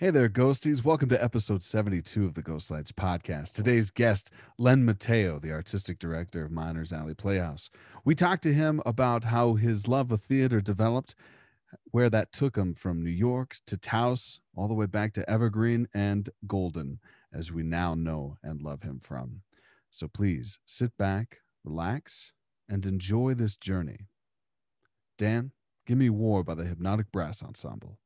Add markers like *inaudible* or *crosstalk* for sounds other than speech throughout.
Hey there, ghosties. Welcome to episode 72 of the Ghost Lights podcast. Today's guest, Len Mateo, the artistic director of Miners Alley Playhouse. We talked to him about how his love of theater developed, where that took him from New York to Taos, all the way back to Evergreen and Golden, as we now know and love him from. So please sit back, relax, and enjoy this journey. Dan, give me War by the Hypnotic Brass Ensemble.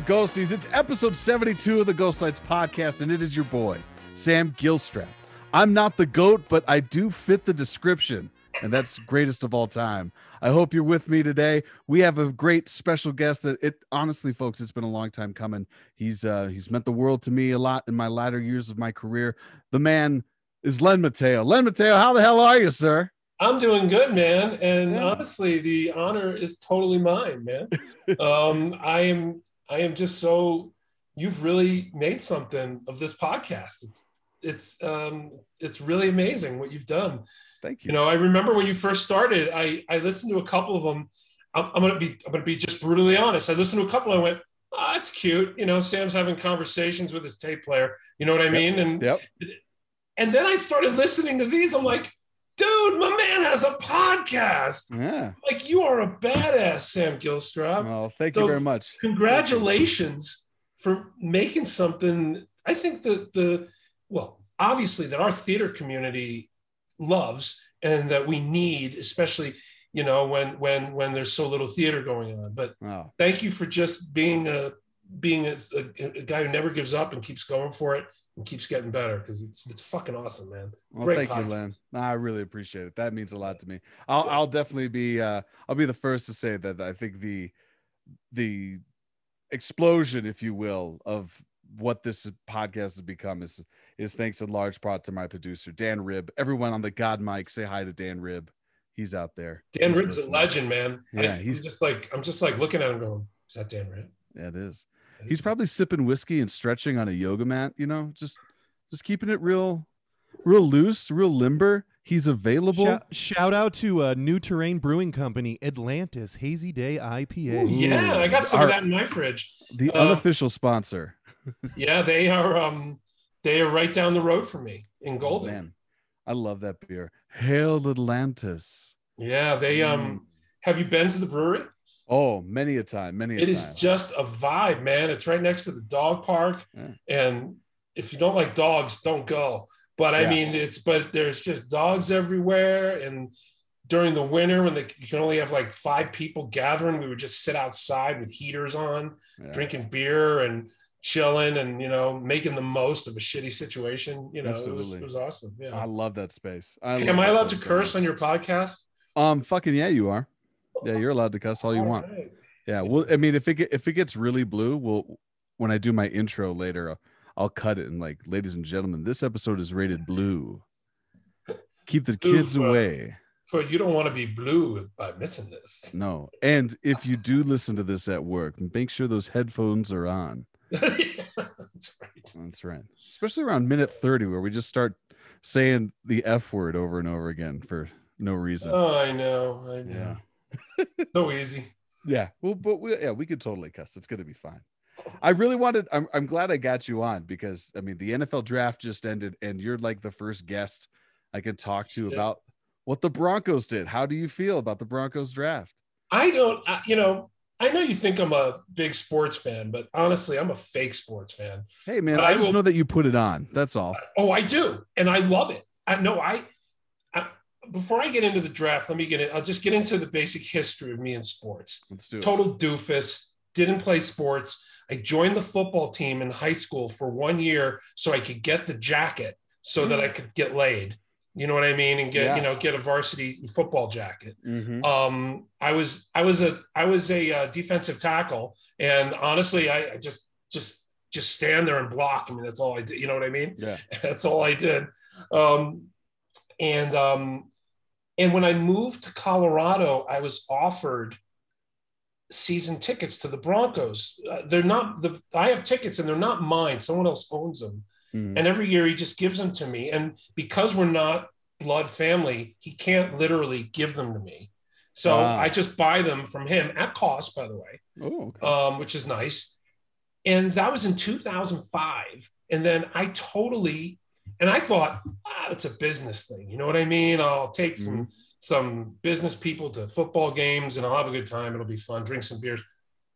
Ghosties. It's episode 72 of the Ghost Lights podcast, and it is your boy, Sam Gilstrap. I'm not the GOAT, but I do fit the description, and that's greatest of all time. I hope you're with me today. We have a great special guest that it honestly, folks, it's been a long time coming. He's uh he's meant the world to me a lot in my latter years of my career. The man is Len Mateo. Len Mateo, how the hell are you, sir? I'm doing good, man. And Yeah. honestly, the honor is totally mine, man. *laughs* um, I am I am just so you've really made something of this podcast. It's it's um it's really amazing what you've done. Thank you. You know, I remember when you first started, I I listened to a couple of them. I'm, I'm gonna be I'm gonna be just brutally honest. I listened to a couple. I went, oh, that's cute. You know, Sam's having conversations with his tape player. You know what I Yep. mean? And Yep. and then I started listening to these. I'm like, dude, my man has a podcast. Yeah. Like you are a badass, Sam Gilstrap. Well, thank you very much. Congratulations for making something. I think that the well, obviously that our theater community loves and that we need, especially you know when when when there's so little theater going on. But Oh, thank you for just being a being a, a, a guy who never gives up and keeps going for it keeps getting better because it's it's fucking awesome, man. well, Great thank you, Len. I really appreciate it. That means a lot to me. I'll I'll definitely be uh I'll be the first to say that I think the the explosion, if you will, of what this podcast has become is is thanks in large part to my producer Dan Rib. Everyone on the God mic, say hi to Dan Rib. He's out there. Dan He's Ribb's a legend, man. Yeah, I, he's- am just like I'm just like looking at him going, is that Dan Rib? Yeah, it is. He's probably sipping whiskey and stretching on a yoga mat, you know, just just keeping it real real loose, real limber. He's available. Shout, shout out to uh, New Terrain Brewing Company, Atlantis Hazy Day IPA. Ooh, yeah, I got some Our- of that in my fridge. the uh, unofficial sponsor. *laughs* Yeah, they are um they are right down the road from me in Golden. Oh, Man, I love that beer. Hail Atlantis. Yeah, they Mm. um have you been to the brewery? Oh, many a time, many a It is time. just a vibe, man. It's right next to the dog park. Yeah. And if you don't like dogs, don't go. But I Yeah. mean, it's but there's just dogs everywhere. And during the winter, when they, you can only have like five people gathering, we would just sit outside with heaters on, Yeah. drinking beer and chilling and, you know, making the most of a shitty situation. You know, it was, it was awesome. Yeah. I love that space. I Am I allowed to place curse on your podcast? Um, fucking yeah, you are. Yeah, you're allowed to cuss all you All want. right. Yeah, well, I mean, if it get, if it gets really blue, we'll when I do my intro later, I'll, cut it and like, ladies and gentlemen, this episode is rated blue. Keep the kids away. So you don't want to be blue by missing this. No, and if you do listen to this at work, make sure those headphones are on. *laughs* That's right. That's right, especially around minute thirty, where we just start saying the f word over and over again for no reason. Oh, I know. I know. yeah, *laughs* So easy. yeah. Well, but we, yeah, we could totally cuss. It's gonna be fine. I really wanted. I'm, I'm glad I got you on because I mean the NFL draft just ended, and you're like the first guest I could talk to Shit. about what the Broncos did. How do you feel about the Broncos draft? I don't, I, you know, I know you think I'm a big sports fan, but honestly, I'm a fake sports fan. Hey man, But I, I just will- know that you put it on. That's all. Oh, I do. And I love it. I know I, before I get into the draft, let me get it. I'll just get into the basic history of me in sports. Let's do it. Total doofus, didn't play sports. I joined the football team in high school for one year so I could get the jacket so that I could get laid. You know what I mean? And get, Yeah. you know, get a varsity football jacket. Mhm. Um, I was I was a I was a uh, defensive tackle, and honestly, I, I just just just stand there and block. I mean, that's all I did. You know what I mean? Yeah. *laughs* That's all I did. Um, and um, and when I moved to Colorado, I was offered season tickets to the Broncos. Uh, they're not the I have tickets and they're not mine. Someone else owns them. Mm. And every year he just gives them to me. And because we're not blood family, he can't literally give them to me. So Ah. I just buy them from him at cost, by the way, Oh, okay. um, which is nice. And that was in 2005. And then I totally, and I thought, ah, it's a business thing. You know what I mean? I'll take some some business people to football games and I'll have a good time. It'll be fun. Drink some beers.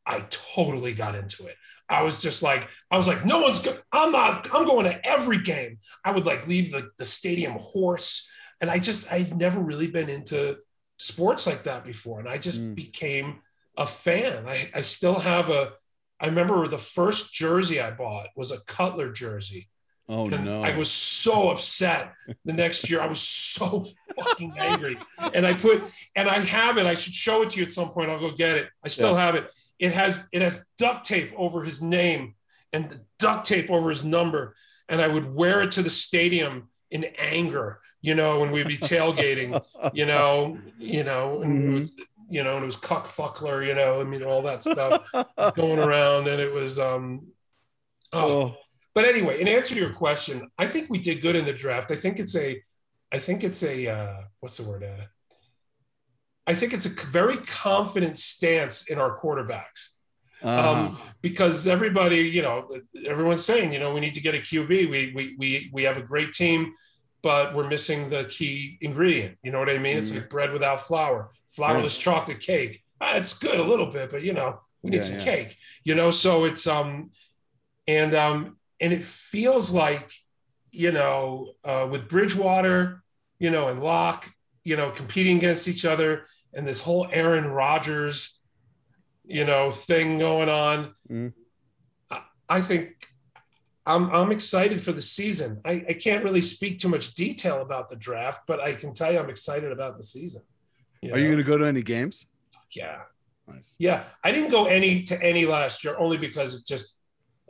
I totally got into it. I was just like, I was like, no one's good. I'm not, I'm going to every game. I would like leave the, the stadium horse. And I just, I'd never really been into sports like that before. And I just Mm. became a fan. I, I still have a, I remember the first jersey I bought was a Cutler jersey. Oh no. I was so upset the next year. I was so *laughs* fucking angry. And I put, and I have it. I should show it to you at some point. I'll go get it. I still have it. It has it has duct tape over his name and duct tape over his number. And I would wear it to the stadium in anger, you know, when we'd be tailgating, you know, you know, and it was, you know, and it was cuck fuckler, you know, I mean, all that stuff going around. And it was um oh, oh, but anyway, in answer to your question, I think we did good in the draft. I think it's a, I think it's a, uh, what's the word? Uh, I think it's a very confident stance in our quarterbacks uh-huh. um, because everybody, you know, everyone's saying, you know, we need to get a QB. We we we we have a great team, but we're missing the key ingredient. You know what I mean? It's Mhm. like bread without flour, flourless chocolate cake. Ah, it's good a little bit, but you know, we need Yeah, some yeah. cake. You know, so it's um, and um, and it feels like, you know, uh, with Bridgewater, you know, and Lock, you know, competing against each other, and this whole Aaron Rodgers, you know, thing going on. Mhm. I, I think I'm I'm excited for the season. I, I can't really speak too much detail about the draft, but I can tell you I'm excited about the season. Are you going to go to any games? Yeah, Nice. yeah. I didn't go any to any last year only because it just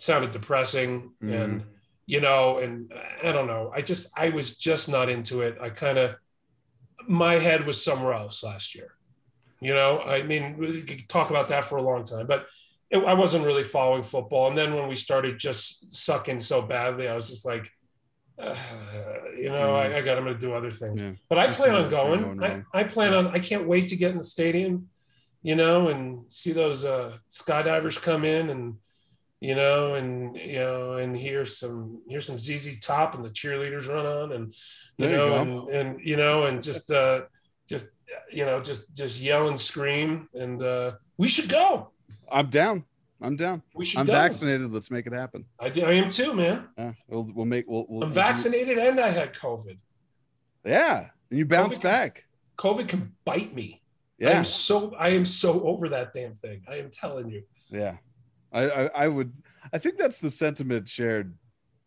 sounded depressing and you know and I don't know. I just I was just not into it. I kind of my head was somewhere else last year. You know, I mean, we could talk about that for a long time, but it, I wasn't really following football. And then when we started just sucking so badly, I was just like, uh, you know, I, I got, I'm going to do other things. Yeah. But I Just plan on going. going I. I plan on, I can't wait to get in the stadium, you know, and see those uh, skydivers come in and, you know, and, you know, and here's some, here's some ZZ Top and the cheerleaders run on and, you There know, go. and, and, you know, and just, uh, just, you know, just, just yell and scream. And uh, we should go. I'm down. I'm down. We should I'm go. vaccinated. Let's make it happen. I, I am too, man. Yeah, we'll we'll make we'll. we'll I'm vaccinated and I had COVID. Yeah, and you bounce COVID- back. COVID can bite me. I Yeah, am so I am so over that damn thing. I am telling you. yeah. I, I I would. I think that's the sentiment shared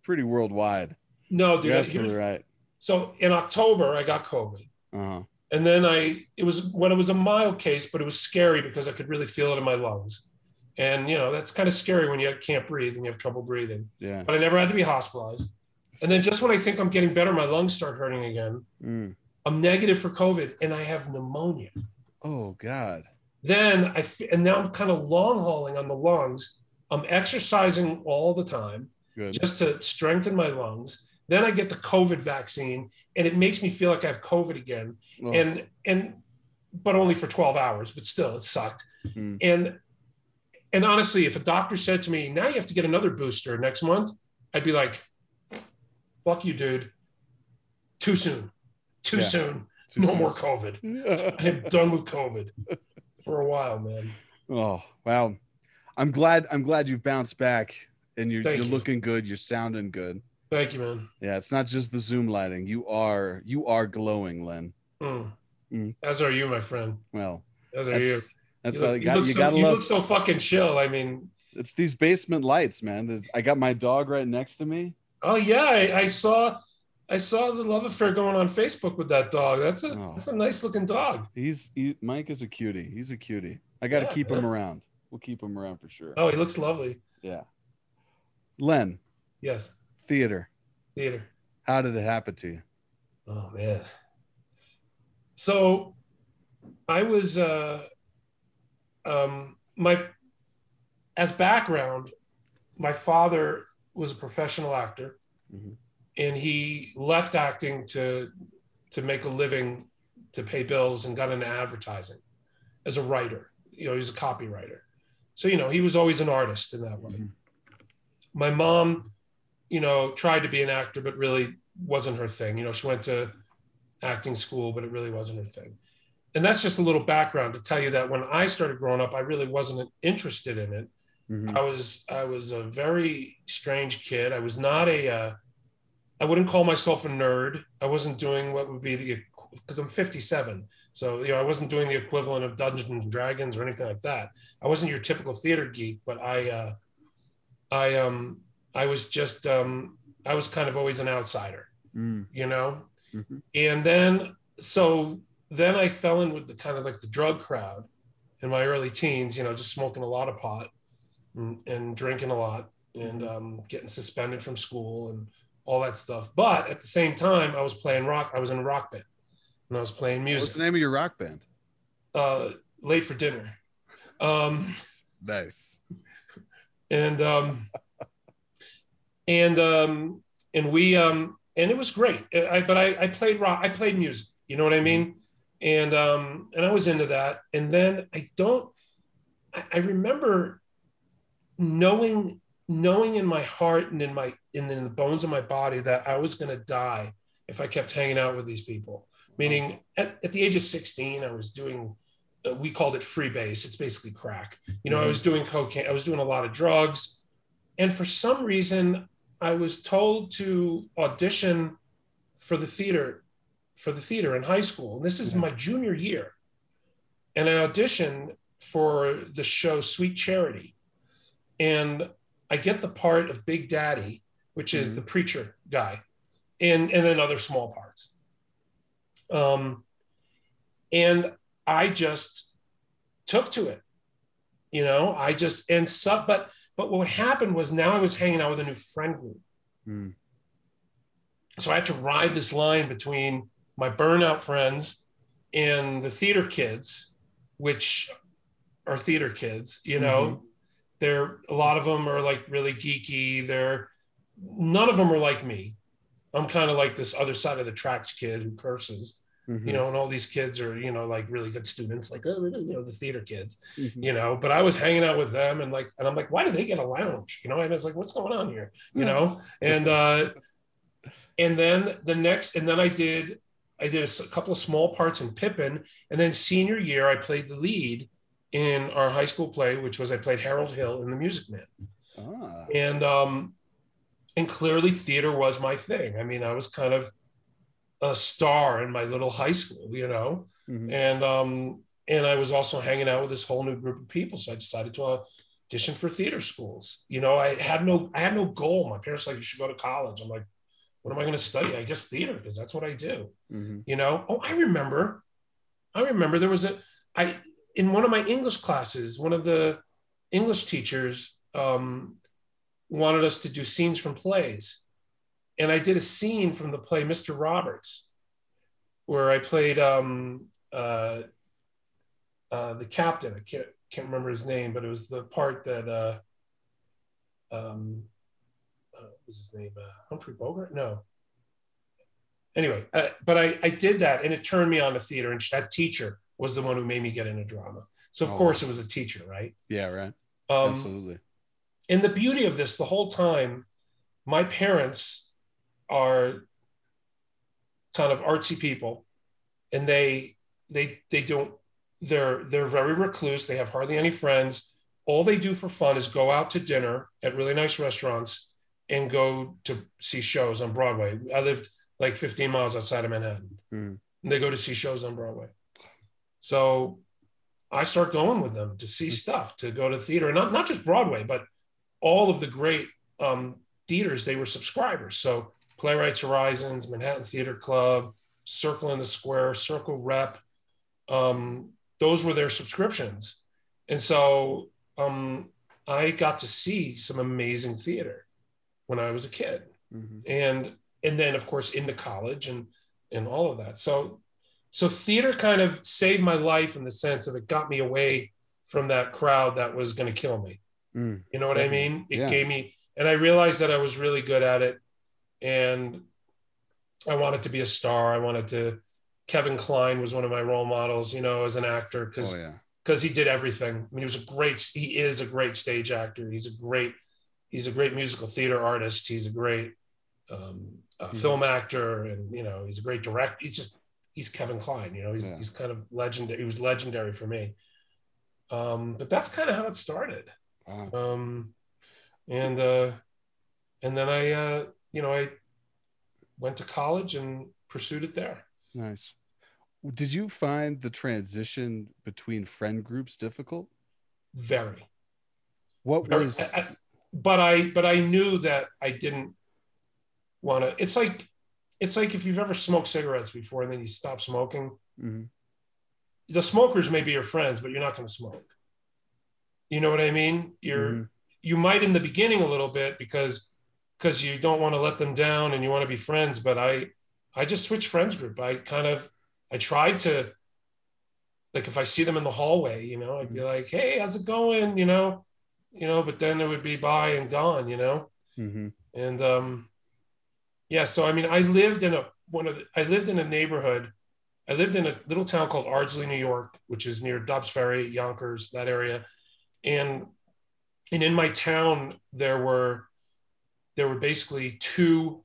pretty worldwide. No, dude. You're absolutely right. So in October, I got COVID. Uh-huh. And then I, it was when it was a mild case, but it was scary because I could really feel it in my lungs. And, you know, that's kind of scary when you can't breathe and you have trouble breathing. Yeah. But I never had to be hospitalized. And then just when I think I'm getting better, my lungs start hurting again. Mm. I'm negative for COVID and I have pneumonia. Oh God. Then I and now I'm kind of long hauling on the lungs. I'm exercising all the time Good. just to strengthen my lungs. Then I get the COVID vaccine and it makes me feel like I have COVID again. Oh, and and but only for 12 hours but still it sucked Hmm. and and honestly if a doctor said to me now you have to get another booster next month i'd be like fuck you dude too soon too Yeah. soon too no soon. more covid *laughs* i am done with covid for a while man oh wow. I'm glad. I'm glad you bounced back and you're Thank you're you. looking good. You're sounding good. thank you man Yeah, it's not just the Zoom lighting. You are you are glowing, Len. Mm. Mm. as are you my friend Well, as are you that's you look, you got. look You so, gotta you love. look so fucking chill i mean It's these basement lights, man. There's, I got my dog right next to me. oh yeah I, I saw i saw the love affair going on facebook with that dog that's a Oh. that's a nice looking dog He's he, Mike is a cutie. He's a cutie. I got to Yeah, keep him around. We'll keep him around for sure. oh he looks lovely Yeah. Len, yes theater. theater How did it happen to you? Oh man. So I was uh um my as background, my father was a professional actor Mhm. and he left acting to to make a living to pay bills and got into advertising as a writer. You know, he's a copywriter. So, you know, he was always an artist in that way. Mhm. My mom, you know, tried to be an actor, but really wasn't her thing. You know, she went to acting school, but it really wasn't her thing. And that's just a little background to tell you that when I started growing up, I really wasn't interested in it. Mhm. I was I was a very strange kid. I was not a uh, I wouldn't call myself a nerd. I wasn't doing what would be the because I'm 57. So you know I wasn't doing the equivalent of Dungeons and Dragons or anything like that. I wasn't your typical theater geek, but I uh, I um I was just um I was kind of always an outsider, Mm. you know. Mhm. And then so then I fell in with the kind of like the drug crowd in my early teens, you know, just smoking a lot of pot and, and drinking a lot and um, getting suspended from school and all that stuff. But at the same time, I was playing rock. I was in a rock band and I was playing music. What's the name of your rock band? Uh, late for dinner. Um, *laughs* Nice. and um, and um, and we um, and it was great. I, but I, I played rock. I played music. You know what I mean? And um, and I was into that. And then I don't. I, I remember knowing knowing in my heart and in my in, in the bones of my body that I was going to die if I kept hanging out with these people. Meaning, at, at the age of 16, I was doing. Uh, we called it free base. It's basically crack. You know, I was doing cocaine. I was doing a lot of drugs, and for some reason, I was told to audition for the theater, for the theater in high school. And this is Yeah. my junior year, and I auditioned for the show Sweet Charity, and I get the part of Big Daddy, which is Mhm. the preacher guy, and and then other small parts. Um, and I just took to it, you know. I just and so, but but what happened was now I was hanging out with a new friend group, Mm. so I had to ride this line between my burnout friends and the theater kids, which are theater kids, you know. They're a lot of them are like really geeky. They're none of them are like me. I'm kind of like this other side of the tracks kid who curses, Mhm. you know, and all these kids are, you know, like really good students, like, oh, you know, the theater kids, Mhm. you know, but I was hanging out with them and like, and I'm like, why do they get a lounge? You know, and I was like, what's going on here? You know? And, uh, and then the next, and then I did, I did a couple of small parts in Pippin. And then senior year, I played the lead in our high school play, which was I played Harold Hill in The Music Man Ah. and um and clearly theater was my thing. I mean i was kind of a star in my little high school you know? Mhm. and um and i was also hanging out with this whole new group of people so i decided to audition for theater schools. You know i had no i had no goal. My parents were like you should go to college. I'm like what am i going to study? I guess theater because that's what i do. Mhm. you know? Oh i remember i remember there was a i in one of my english classes one of the english teachers um, wanted us to do scenes from plays and i did a scene from the play mr roberts where i played um, uh, uh, the captain i can't, can't remember his name but it was the part that uh, um, uh, what was his name uh, humphrey bogart no anyway, uh, but I, I did that and it turned me on to theater. And that teacher was the one who made me get into drama. So, of Oh, course, it was a teacher, right? Yeah, right. Um, Absolutely. And the beauty of this, the whole time, my parents are kind of artsy people and they, they, they don't, they're, they're very recluse. They have hardly any friends. All they do for fun is go out to dinner at really nice restaurants and go to see shows on Broadway. I lived like 15 miles outside of Manhattan. Hmm. And they go to see shows on Broadway. So I start going with them to see hmm. stuff, to go to theater, and not, not just Broadway, but all of the great um, theaters, they were subscribers. So Playwrights Horizons, Manhattan Theater Club, Circle in the Square, Circle Rep, um, those were their subscriptions. And so um, I got to see some amazing theater when I was a kid Mhm. and and then of course into college and and all of that. So so theater kind of saved my life in the sense of it got me away from that crowd that was going to kill me. Mm. You know what I mean? It Yeah. gave me, and I realized that I was really good at it, and I wanted to be a star. I wanted to. Kevin Kline was one of my role models, you know, as an actor because Oh yeah. because he did everything. I mean, he was a great. He is a great stage actor. He's a great. He's a great musical theater artist. He's a great um, uh, Mhm. film actor, and you know, he's a great director. He's just he's Kevin Kline, You know, he's Yeah. he's kind of legendary. He was legendary for me. Um, but that's kind of how it started. Wow. Um, and uh, and then I, uh, you know, I went to college and pursued it there. Nice. Did you find the transition between friend groups difficult? Very. What Very- was? I- but I but I knew that I didn't want to. It's like it's like if you've ever smoked cigarettes before and then you stop smoking. Mhm. The smokers may be your friends, but you're not going to smoke. You know what I mean? You're Mhm. you might in the beginning a little bit because because you don't want to let them down and you want to be friends. But I I just switched friends group. I kind of I tried to like if I see them in the hallway, you know, I'd be like, hey, how's it going? You know, you know, but then it would be by and gone, you know. Mhm. And um yeah, so I mean I lived in a one of the, I lived in a neighborhood. I lived in a little town called Ardsley, New York, which is near Dobbs Ferry, Yonkers, that area. And and in my town there were there were basically two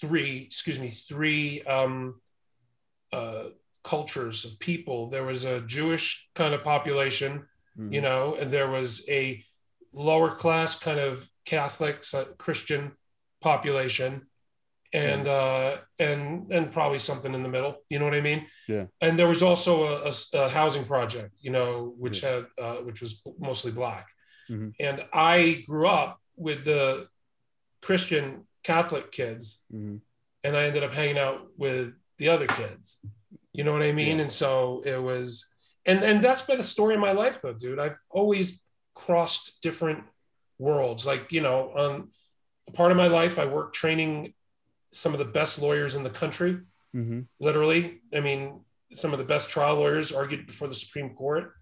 three excuse me three um uh cultures of people there was a jewish kind of population Mhm. you know and there was a lower class kind of catholic christian population and uh and and probably something in the middle you know what i mean Yeah. and there was also a, a- a housing project you know which had uh, which was mostly black Mhm. and i grew up with the christian catholic kids Mhm. and i ended up hanging out with the other kids you know what i mean Yeah. and so it was and and that's been a story in my life though dude i've always crossed different worlds like you know on a part of my life i worked training some of the best lawyers in the country Mhm. literally i mean some of the best trial lawyers argued before the supreme court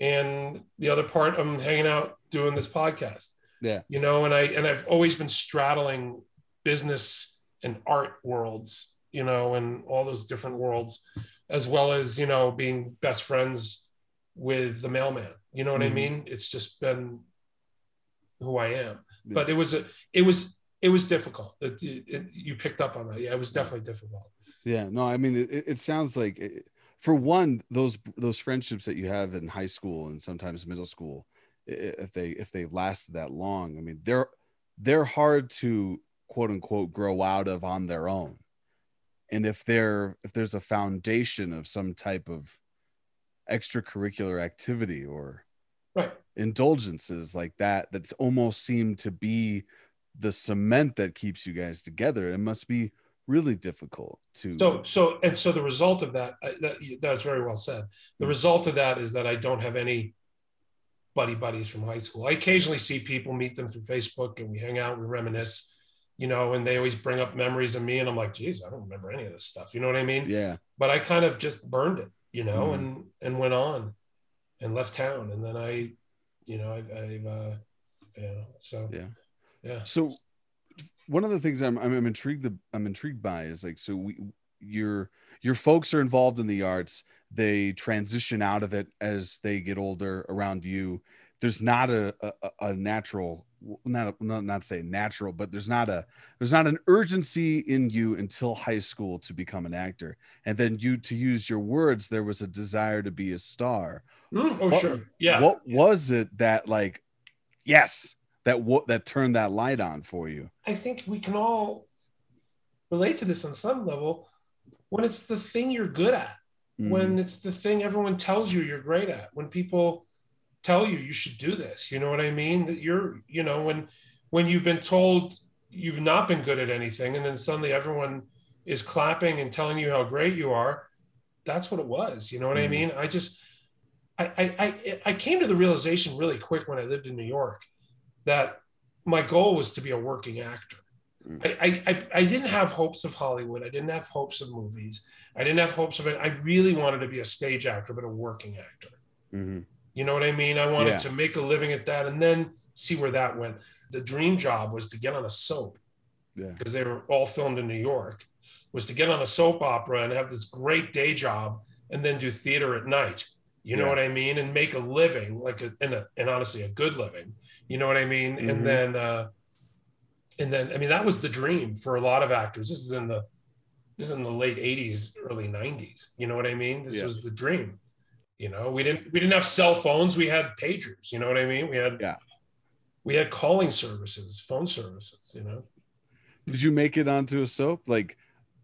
and the other part i'm hanging out doing this podcast Yeah. you know and i and i've always been straddling business and art worlds you know and all those different worlds as well as you know being best friends with the mailman you know what i Mhm. mean it's just been who i am Yeah. but it was a it was it was difficult. It, it, you picked up on that. Yeah it was definitely difficult. Yeah, no, I mean, it, it sounds like, it, for one, those those friendships that you have in high school and sometimes middle school, if they if they last that long, I mean, they're they're hard to quote unquote grow out of on their own, and if they're if there's a foundation of some type of extracurricular activity or right. indulgences like that that's almost seem to be the cement that keeps you guys together it must be really difficult to so so and so the result of that uh, that that's very well said the Mm. result of that is that i don't have any buddy buddies from high school i occasionally see people meet them through facebook and we hang out we reminisce you know and they always bring up memories of me and i'm like geez i don't remember any of this stuff you know what i mean yeah but i kind of just burned it you know Mhm. and and went on and left town and then i you know i've, I've uh you know so Yeah. Yeah. So one of the things I'm, I'm intrigued I'm intrigued by is like so we your your folks are involved in the arts. They transition out of it as they get older around you. There's not a a, a natural not not not say natural but there's not a there's not an urgency in you until high school to become an actor. And then you to use your words there was a desire to be a star. Mm, oh What- sure. Yeah. what was it that like yes that what that turned that light on for you I think we can all relate to this on some level when it's the thing you're good at, Mm-hmm. when it's the thing everyone tells you you're great at, when people tell you you should do this, you know what I mean? That you're, you know, when when you've been told you've not been good at anything and then suddenly everyone is clapping and telling you how great you are, that's what it was. You know what I Mhm. mean? I just I, I I I came to the realization really quick when I lived in New York that my goal was to be a working actor I, I, I, I didn't have hopes of Hollywood. I didn't have hopes of movies. I didn't have hopes of it. I really wanted to be a stage actor, but a working actor. hmm You know what I mean? I wanted Yeah. to make a living at that and then see where that went. The dream job was to get on a soap Yeah. because they were all filmed in New York, was to get on a soap opera and have this great day job and then do theater at night. You know Yeah. what I mean? And make a living, like a and, a, and honestly a good living. You know what I mean? Mhm. And then uh and then I mean that was the dream for a lot of actors. This is in the this is in the late 80s, early 90s. You know what I mean? This Yeah. was the dream. You know, we didn't we didn't have cell phones, we had pagers, you know what I mean? We had Yeah. we had calling services, phone services, you know. Did you make it onto a soap? Like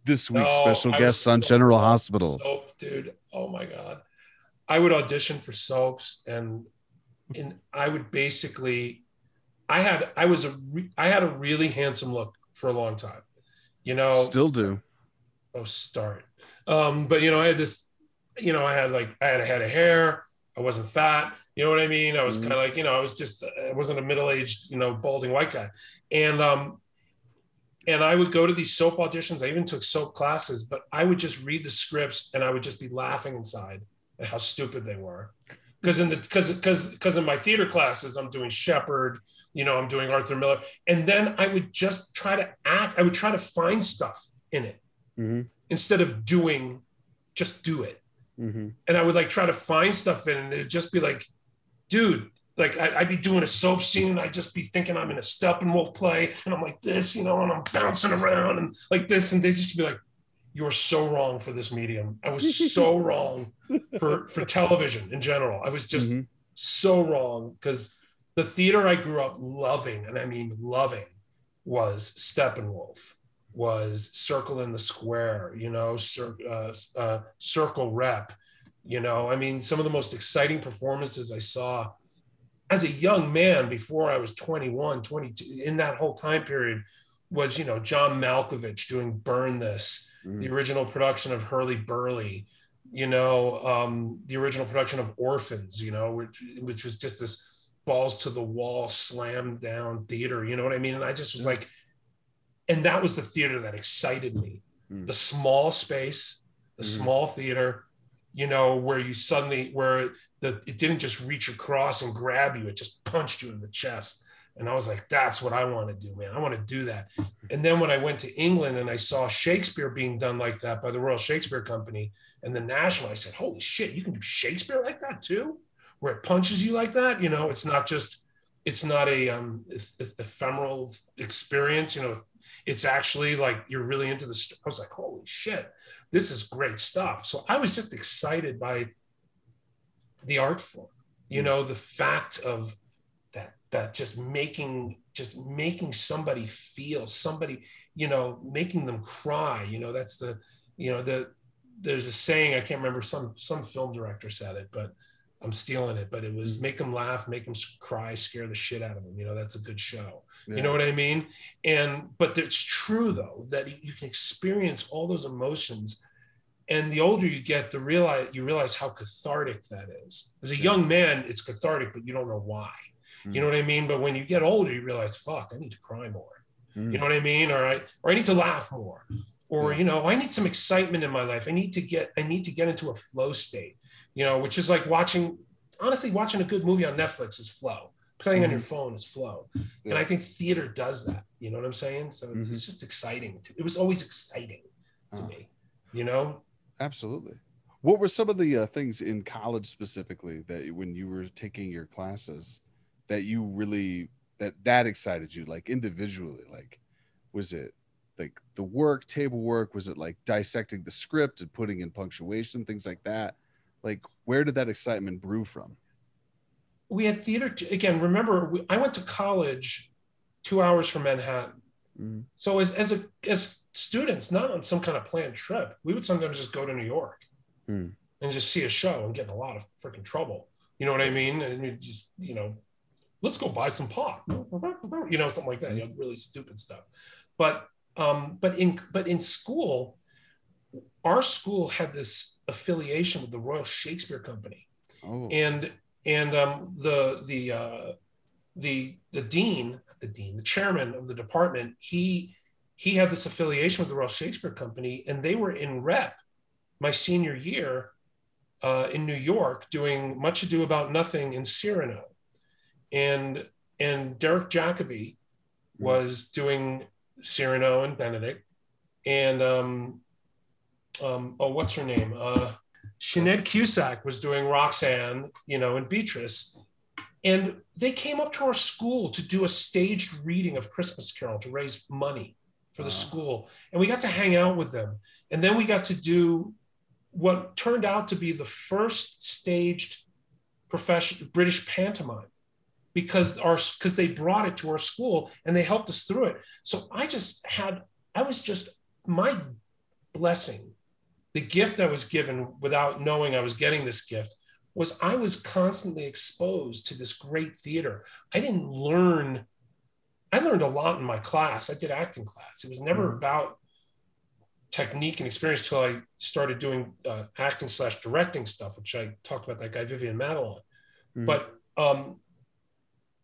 this week's No, special I guest on General Hospital. Soap, dude. Oh my god. I would audition for soaps and and I would basically I had I was a re, I had a really handsome look for a long time. You know, Still do. oh start. Um, but you know, I had this, you know, I had like I had a head of hair, I wasn't fat, you know what I mean? I was Mhm. kind of like, you know, I was just I wasn't a middle-aged, you know, balding white guy. And um and I would go to these soap auditions. I even took soap classes, but I would just read the scripts and I would just be laughing inside at how stupid they were. Because in the because because because in my theater classes, I'm doing Shepard, you know, I'm doing Arthur Miller, and then I would just try to act. I would try to find stuff in it hmm instead of doing, just do it. hmm And I would like try to find stuff in, it and it'd just be like, dude, like I, I'd be doing a soap scene, and I'd just be thinking I'm in a Steppenwolf play, and I'm like this, you know, and I'm bouncing around and like this, and they just be like, "You're so wrong for this medium. I was *laughs* so wrong for for television in general. I was just Mhm. so wrong because the theater I grew up loving, and I mean loving, was Steppenwolf, was Circle in the Square, you know, cir- uh, uh, Circle Rep, you know. I mean, some of the most exciting performances I saw as a young man before I was 21, 22, in that whole time period was, you know, John Malkovich doing Burn This, Mhm. the original production of Hurlyburly, you know, um, the original production of Orphans, you know, which which was just this balls to the wall, slam down theater, you know what I mean? And I just was like, and that was the theater that excited me. Mm. The small space, the Mhm. small theater, you know, where you suddenly where the it didn't just reach across and grab you, it just punched you in the chest. And I was like, that's what I want to do, man. I want to do that. And then when I went to England and I saw Shakespeare being done like that by the Royal Shakespeare Company and the National, I said, holy shit, you can do Shakespeare like that too? Where it punches you like that? You know, it's not just, it's not a um, eph- eph- ephemeral experience. You know, it's actually like you're really into the. st- I was like, holy shit, this is great stuff. So I was just excited by the art form. You know, the fact of that just making just making somebody feel somebody you know making them cry you know that's the you know the there's a saying i can't remember some some film director said it but i'm stealing it but it was mm. make them laugh make them cry scare the shit out of them you know that's a good show. You know what i mean? And but it's true though that you can experience all those emotions and the older you get the realize you realize how cathartic that is. As a young man it's cathartic but you don't know why Mm. you know what I mean? But when you get older, you realize, fuck, I need to cry more. Mm. You know what I mean? Or I or I need to laugh more. Or Yeah. you know, I need some excitement in my life. I need to get I need to get into a flow state, you know, which is like watching honestly, watching a good movie on Netflix is flow. Playing on your phone is flow. And I think theater does that. You know what I'm saying? So it's, Mhm. it's just exciting. To, it was always exciting to Oh. me. You know? Absolutely. What were some of the uh, things in college specifically that when you were taking your classes that you really that that excited you like individually like was it like the work table work was it like dissecting the script and putting in punctuation things like that like where did that excitement brew from We had theater again. Remember, we, I went to college two hours from Manhattan. Mhm. So as as a as students, not on some kind of planned trip, we would sometimes just go to New York Hmm. and just see a show and get in a lot of freaking trouble. You know what I mean? And we just you know, let's go buy some pot. You know, something like that. You know, really stupid stuff. But um, but in but in school, our school had this affiliation with the Royal Shakespeare Company oh and and um, the the uh, the the dean the dean the chairman of the department he he had this affiliation with the Royal Shakespeare Company, and they were in rep my senior year uh, in New York doing Much Ado About Nothing in Cyrano. And, and Derek Jacobi was doing Cyrano and Benedick. And, um, um, oh, what's her name? Uh, Sinead Cusack was doing Roxanne, you know, and Beatrice. And they came up to our school to do a staged reading of Christmas Carol to raise money for the Wow. school. And we got to hang out with them. And then we got to do what turned out to be the first staged profession British pantomime because our because they brought it to our school and they helped us through it. So I just had I was just my blessing, the gift I was given without knowing I was getting this gift was I was constantly exposed to this great theater. I didn't learn I learned a lot in my class. I did acting class. It was never Mhm. about technique and experience till I started doing uh, acting slash directing stuff, which I talked about that guy Vivian Matalon. Mhm. But um,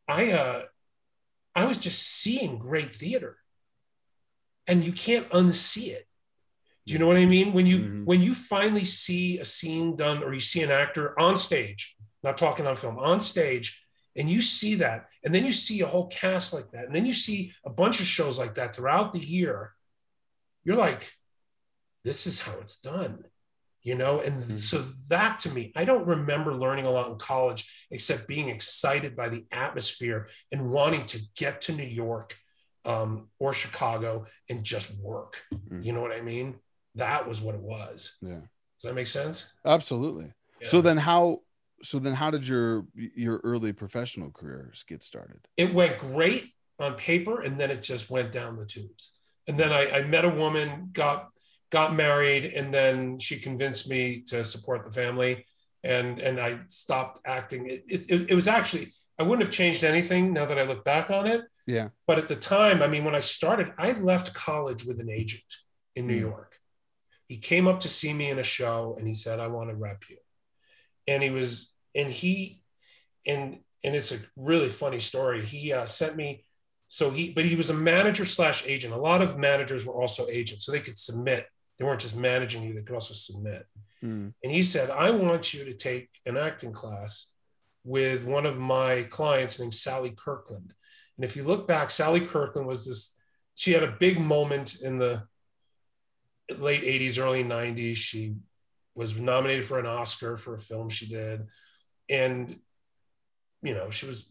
I uh, I was just seeing great theater, and you can't unsee it. Do you know what I mean? When you Mhm. when you finally see a scene done, or you see an actor on stage, not talking on film, on stage, and you see that, and then you see a whole cast like that, and then you see a bunch of shows like that throughout the year, you're like, this is how it's done, you know? And Mhm. so that to me, I don't remember learning a lot in college except being excited by the atmosphere and wanting to get to New York um, or Chicago and just work. Mhm. You know what I mean? That was what it was. yeah, Does that make sense? absolutely. So then how so then how did your your early professional careers get started? it went great on paper and then it just went down the tubes and then I, I met a woman got got married and then she convinced me to support the family and and i stopped acting. It, it, it, was actually i wouldn't have changed anything now that i look back on it. Yeah. but at the time i mean when i started i left college with an agent in new Mm. york. He came up to see me in a show and he said i want to rep you. And he was and he and and it's a really funny story. He uh, sent me so he but he was a manager slash agent. A lot of managers were also agents so they could submit they weren't just managing you they could also submit. Mm. and he said i want you to take an acting class with one of my clients named sally kirkland. And if you look back sally kirkland was this she had a big moment in the late 80s early 90s she was nominated for an oscar for a film she did. And you know she was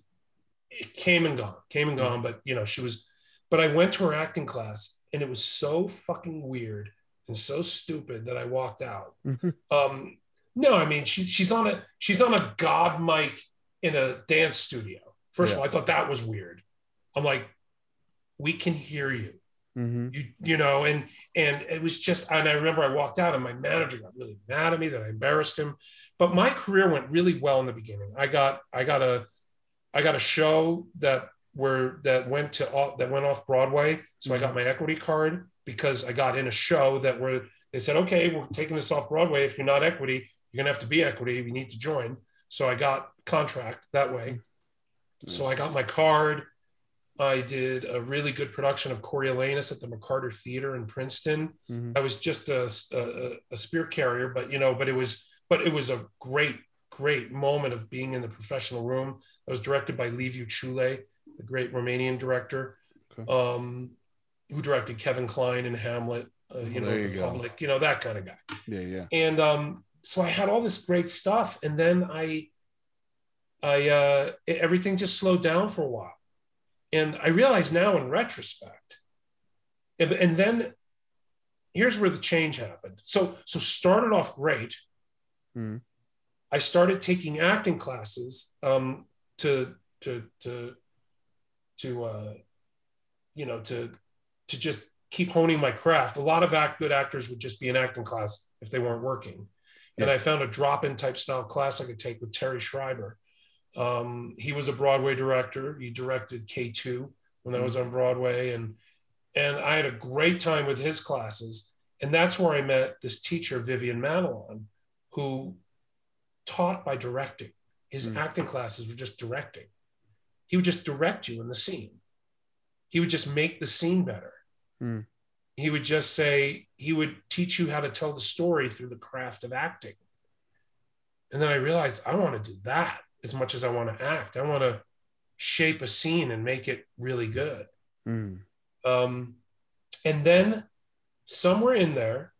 it came and gone came and gone but you know she was but i went to her acting class and it was so fucking weird and so stupid that i walked out. Mhm. um no i mean she, she's on a she's on a god mic in a dance studio. First of all i thought that was weird. I'm like we can hear you. Mhm. you you know and and it was just and i remember i walked out and my manager got really mad at me that i embarrassed him. But my career went really well in the beginning. I got i got a i got a show that where that went to that went off broadway. So i got my equity card because i got in a show that where they said okay we're taking this off broadway if you're not equity you're going to have to be equity you need to join so i got contract that way so I got my card. I did a really good production of Coriolanus at the McCarter Theater in Princeton. Mhm. I was just a, a, a spear carrier, but you know, but it was, but it was a great, great moment of being in the professional room. I was directed by Liviu Ciulei, the great Romanian director, Okay. um, who directed Kevin Kline and Hamlet. Uh, you Oh, know, you the go. public, you know, that kind of guy Yeah, yeah. and um, so I had all this great stuff, and then I, I uh, e- everything just slowed down for a while, and I realize now in retrospect, and, and then here's where the change happened. So so started off great. Mhm. I started taking acting classes um, to to to to uh, you know to to just keep honing my craft. A lot of act good actors would just be in acting class if they weren't working. And I found a drop-in type style class I could take with Terry Schreiber. Um, he was a Broadway director. He directed K2 when I was on Broadway, and and I had a great time with his classes. And that's where I met this teacher, Vivian Matalon, who taught by directing. His Mm. acting classes were just directing. He would just direct you in the scene. He would just make the scene better. Mm. he would just say he would teach you how to tell the story through the craft of acting. And then I realized I want to do that as much as I want to act. I want to shape a scene and make it really good. Mm. Um, and then somewhere in there,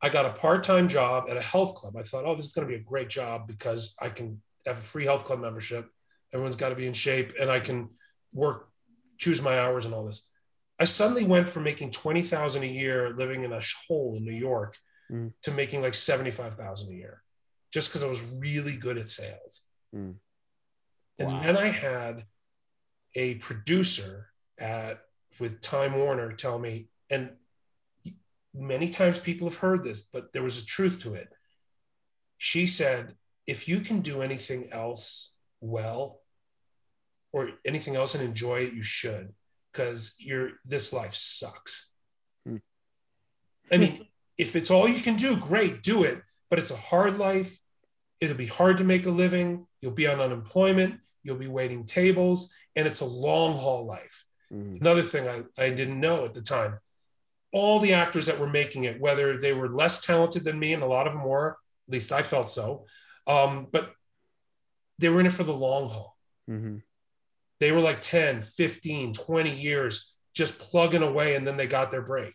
I got a part-time job at a health club. I thought, oh, this is going to be a great job because I can have a free health club membership. Everyone's got to be in shape, and I can work, choose my hours, and all this. I suddenly went from making twenty thousand a year living in a hole in New York Mm. to making like seventy-five thousand a year, just because I was really good at sales. Mm. And Wow. then I had a producer at with Time Warner tell me, and many times people have heard this, but there was a truth to it. She said, if you can do anything else well, or anything else and enjoy it, you should, because your this life sucks. Hmm. I mean, if it's all you can do, great, do it. But it's a hard life. It'll be hard to make a living. You'll be on unemployment. You'll be waiting tables, and it's a long haul life. Mm. Another thing I, I didn't know at the time all the actors that were making it, whether they were less talented than me, and a lot of them were, at least I felt so, um, but they were in it for the long haul. Mhm. They were like 10, 15, 20 years just plugging away, and then they got their break.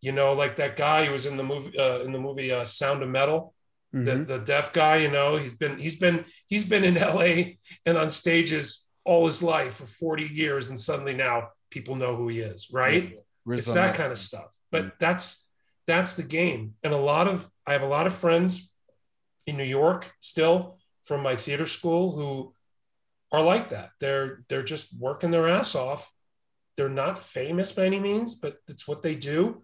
You know, like that guy who was in the movie uh, in the movie uh, Sound of Metal, Mhm. the, the deaf guy. You know, he's been he's been he's been in L.A. and on stages all his life for 40 years, and suddenly now people know who he is, right? It's that kind of stuff but that's that's the game and a lot of i have a lot of friends in new york still from my theater school who are like that. They're they're just working their ass off. They're not famous by any means but it's what they do.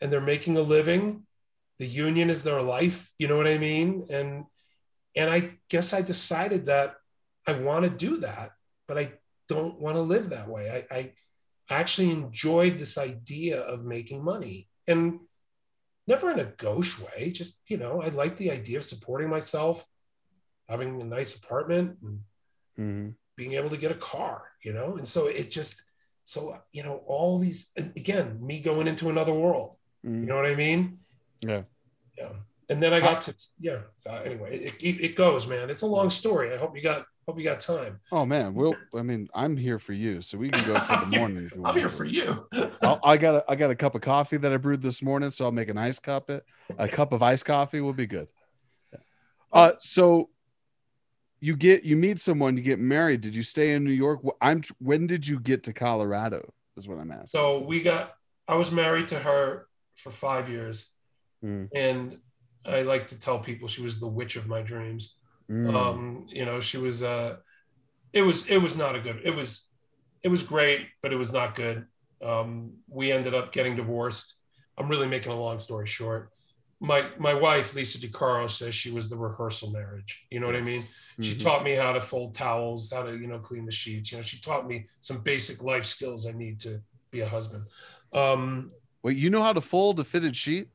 And they're making a living. The union is their life. You know what i mean? And and i guess i decided that i want to do that but i don't want to live that way. I i actually enjoyed this idea of making money. And never in a gauche way. Just, you know, I like the idea of supporting myself, having a nice apartment and Mhm. being able to get a car, you know? And so it just, so, you know, all these, again, me going into another world, you Mhm. know what I mean? Yeah. Yeah. And then I got to, yeah. So anyway, it, it, it goes, man. It's a long story. I hope you got, hope you got time. Oh man, we'll. I mean, I'm here for you, so we can go till *laughs* I'm the morning. I'm want here for you. I'll, *laughs* got a, I got a cup of coffee that I brewed this morning, so I'll make an iced cup. It a cup of iced coffee will be good. Uh, so you get you meet someone, you get married. Did you stay in New York? I'm. When did you get to Colorado? Is what I'm asking. So we got, I was married to her for five years. Mm. And I like to tell people she was the witch of my dreams. Mm. Um, you know, she was, uh, it was, it was not a good, it was, it was great, but it was not good. Um, we ended up getting divorced. I'm really making a long story short. My, my wife, Lisa DiCaro says she was the rehearsal marriage. You know what I mean? She Mhm. taught me how to fold towels, how to, you know, clean the sheets. You know, she taught me some basic life skills I need to be a husband. Um, Wait, you know how to fold a fitted sheet?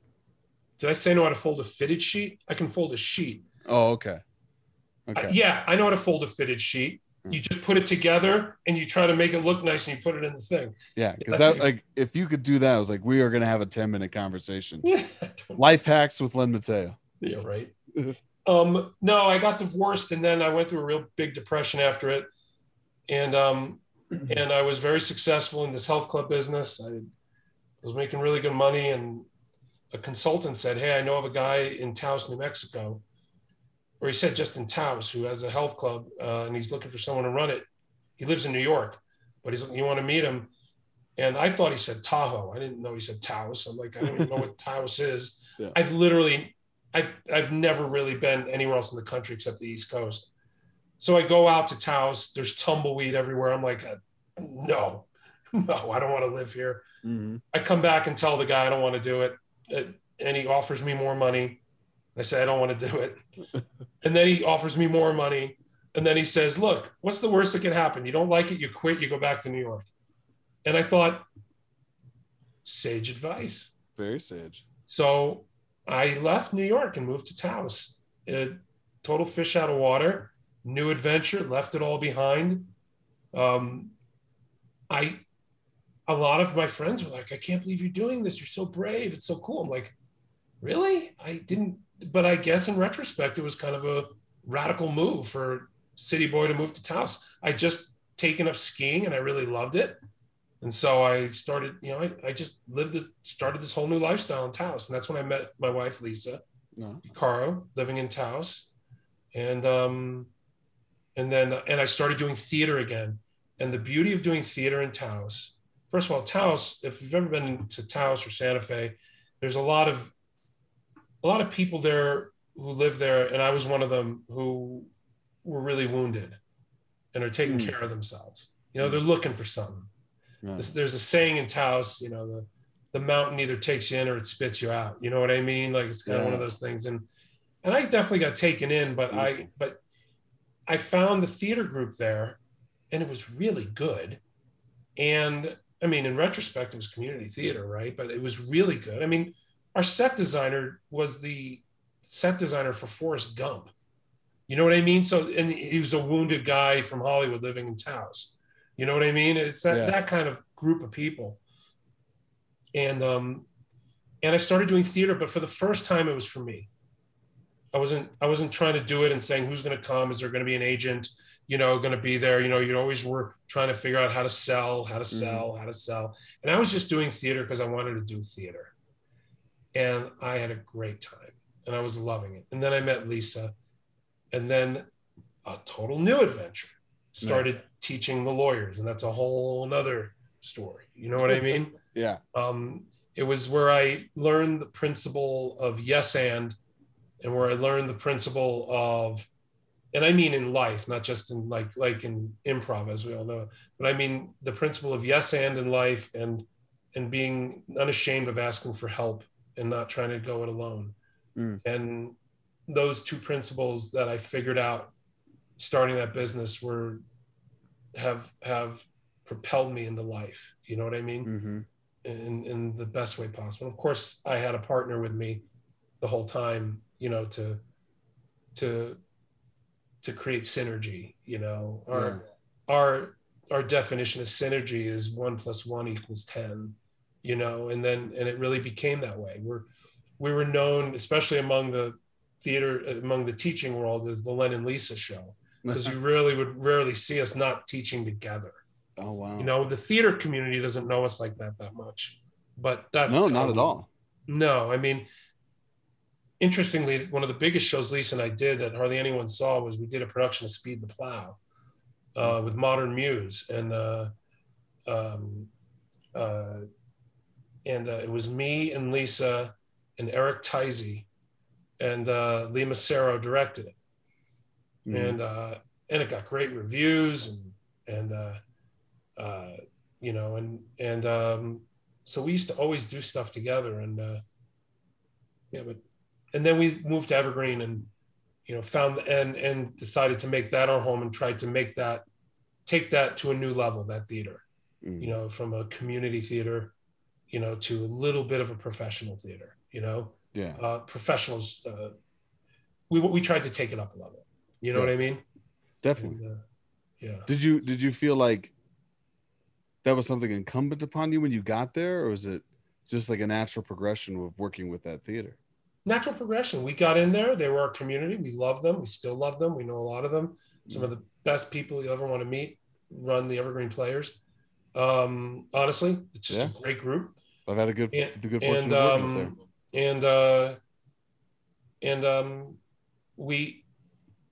did I say know how to fold a fitted sheet? I can fold a sheet. Oh, okay. I- Okay. yeah, I know how to fold a fitted sheet. You just put it together and you try to make it look nice and you put it in the thing. Yeah, because that like if you could do that, I was like, we are gonna have a 10 minute conversation. *laughs* Yeah, Life hacks with Len Mateo. yeah right. *laughs* um, no, I got divorced and then I went through a real big depression after it. And um, *clears throat* and I was very successful in this health club business. I was making really good money, and a consultant said, "Hey, I know of a guy in Taos, New Mexico," or he said Justin Taos, who has a health club, uh, and he's looking for someone to run it. He lives in New York, but he's you want to meet him. And I thought he said Tahoe. I didn't know he said Taos. I'm like, I don't even know what Taos is. *laughs* Yeah. I've literally, I've, I've never really been anywhere else in the country except the East Coast. So I go out to Taos. There's tumbleweed everywhere. I'm like, uh, no, *laughs* no, I don't want to live here. Mhm. I come back and tell the guy I don't want to do it, Uh, and he offers me more money. I say I don't want to do it, and then he offers me more money, and then he says, "Look, what's the worst that can happen? You don't like it, you quit, you go back to New York." And I thought, sage advice. Very sage. So I left New York and moved to Taos. A total fish out of water, new adventure, left it all behind. Um, I a lot of my friends were like, I can't believe you're doing this. You're so brave. It's so cool. I'm like, really? I didn't, but I guess in retrospect, it was kind of a radical move for city boy to move to Taos. I just taken up skiing and I really loved it. And so I started, you know, I, I just lived, it, started this whole new lifestyle in Taos. And that's when I met my wife, Lisa No. Caro, living in Taos. And, um, and then, and I started doing theater again. And the beauty of doing theater in Taos, first of all, Taos, if you've ever been to Taos or Santa Fe, there's a lot of, a lot of people there who live there. And I was one of them who were really wounded and are taking Mm. care of themselves. You know, they're looking for something. Yeah. There's, there's a saying in Taos, you know, the, the mountain either takes you in or it spits you out. You know what I mean? Like it's kind of one of those things. And, and I definitely got taken in, but I, but I found the theater group there and it was really good. And I mean, in retrospect, it was community theater, right? But it was really good. I mean, our set designer was the set designer for Forrest Gump. You know what I mean? So, and he was a wounded guy from Hollywood living in Taos. You know what I mean? It's that Yeah. that kind of group of people. And um, and I started doing theater, but for the first time, it was for me. I wasn't I wasn't trying to do it and saying who's going to come, is there going to be an agent, you know, going to be there? You know, you always were trying to figure out how to sell, how to sell, how to sell, and I was just doing theater because I wanted to do theater, and I had a great time, and I was loving it. And then I met Lisa, and then a total new adventure started teaching the lawyers, and that's a whole nother story. You know what I mean? *laughs* Yeah. um, it was where I learned the principle of yes and, and where I learned the principle of, and I mean in life, not just in like like in improv, as we all know, but I mean the principle of yes and in life, and and being unashamed of asking for help and not trying to go it alone. Mm. And those two principles that I figured out starting that business were have have propelled me into life. You know what I mean? Mm-hmm. in, in the best way possible. Of course, I had a partner with me the whole time, you know, to to to create synergy. You know, our our our definition of synergy is one plus one equals ten. You know, and then and it really became that way. We're we were known, especially among the theater, among the teaching world, as the Len and Lisa show, because you *laughs* really would rarely see us not teaching together oh wow. you know the theater community doesn't know us like that that much but that's no, not at all. no i mean interestingly one of the biggest shows lisa and i did that hardly anyone saw was we did a production of speed the plow uh, with modern muse and uh, um, uh, and uh, it was me and lisa and eric Tisey, and uh, lee Massaro directed it Mhm. and uh, and it got great reviews and and uh, uh, you know and and um, so we used to always do stuff together and uh, yeah but and then we moved to Evergreen and you know found and and decided to make that our home and tried to make that take that to a new level that theater Mhm. you know from a community theater you know to a little bit of a professional theater you know yeah. uh, professionals uh, we we tried to take it up a level you know Yeah. what I mean Definitely. and, uh, yeah. Did you did you feel like that was something incumbent upon you when you got there, or was it just like a natural progression of working with that theater? Natural progression. We got in there. They were our community. We love them. We still love them. We know a lot of them. Some of the best people you ever want to meet run the Evergreen Players. Um, honestly, it's just Yeah. a great group. I've had a good And- the good fortune and of up there. um, and uh, and um, we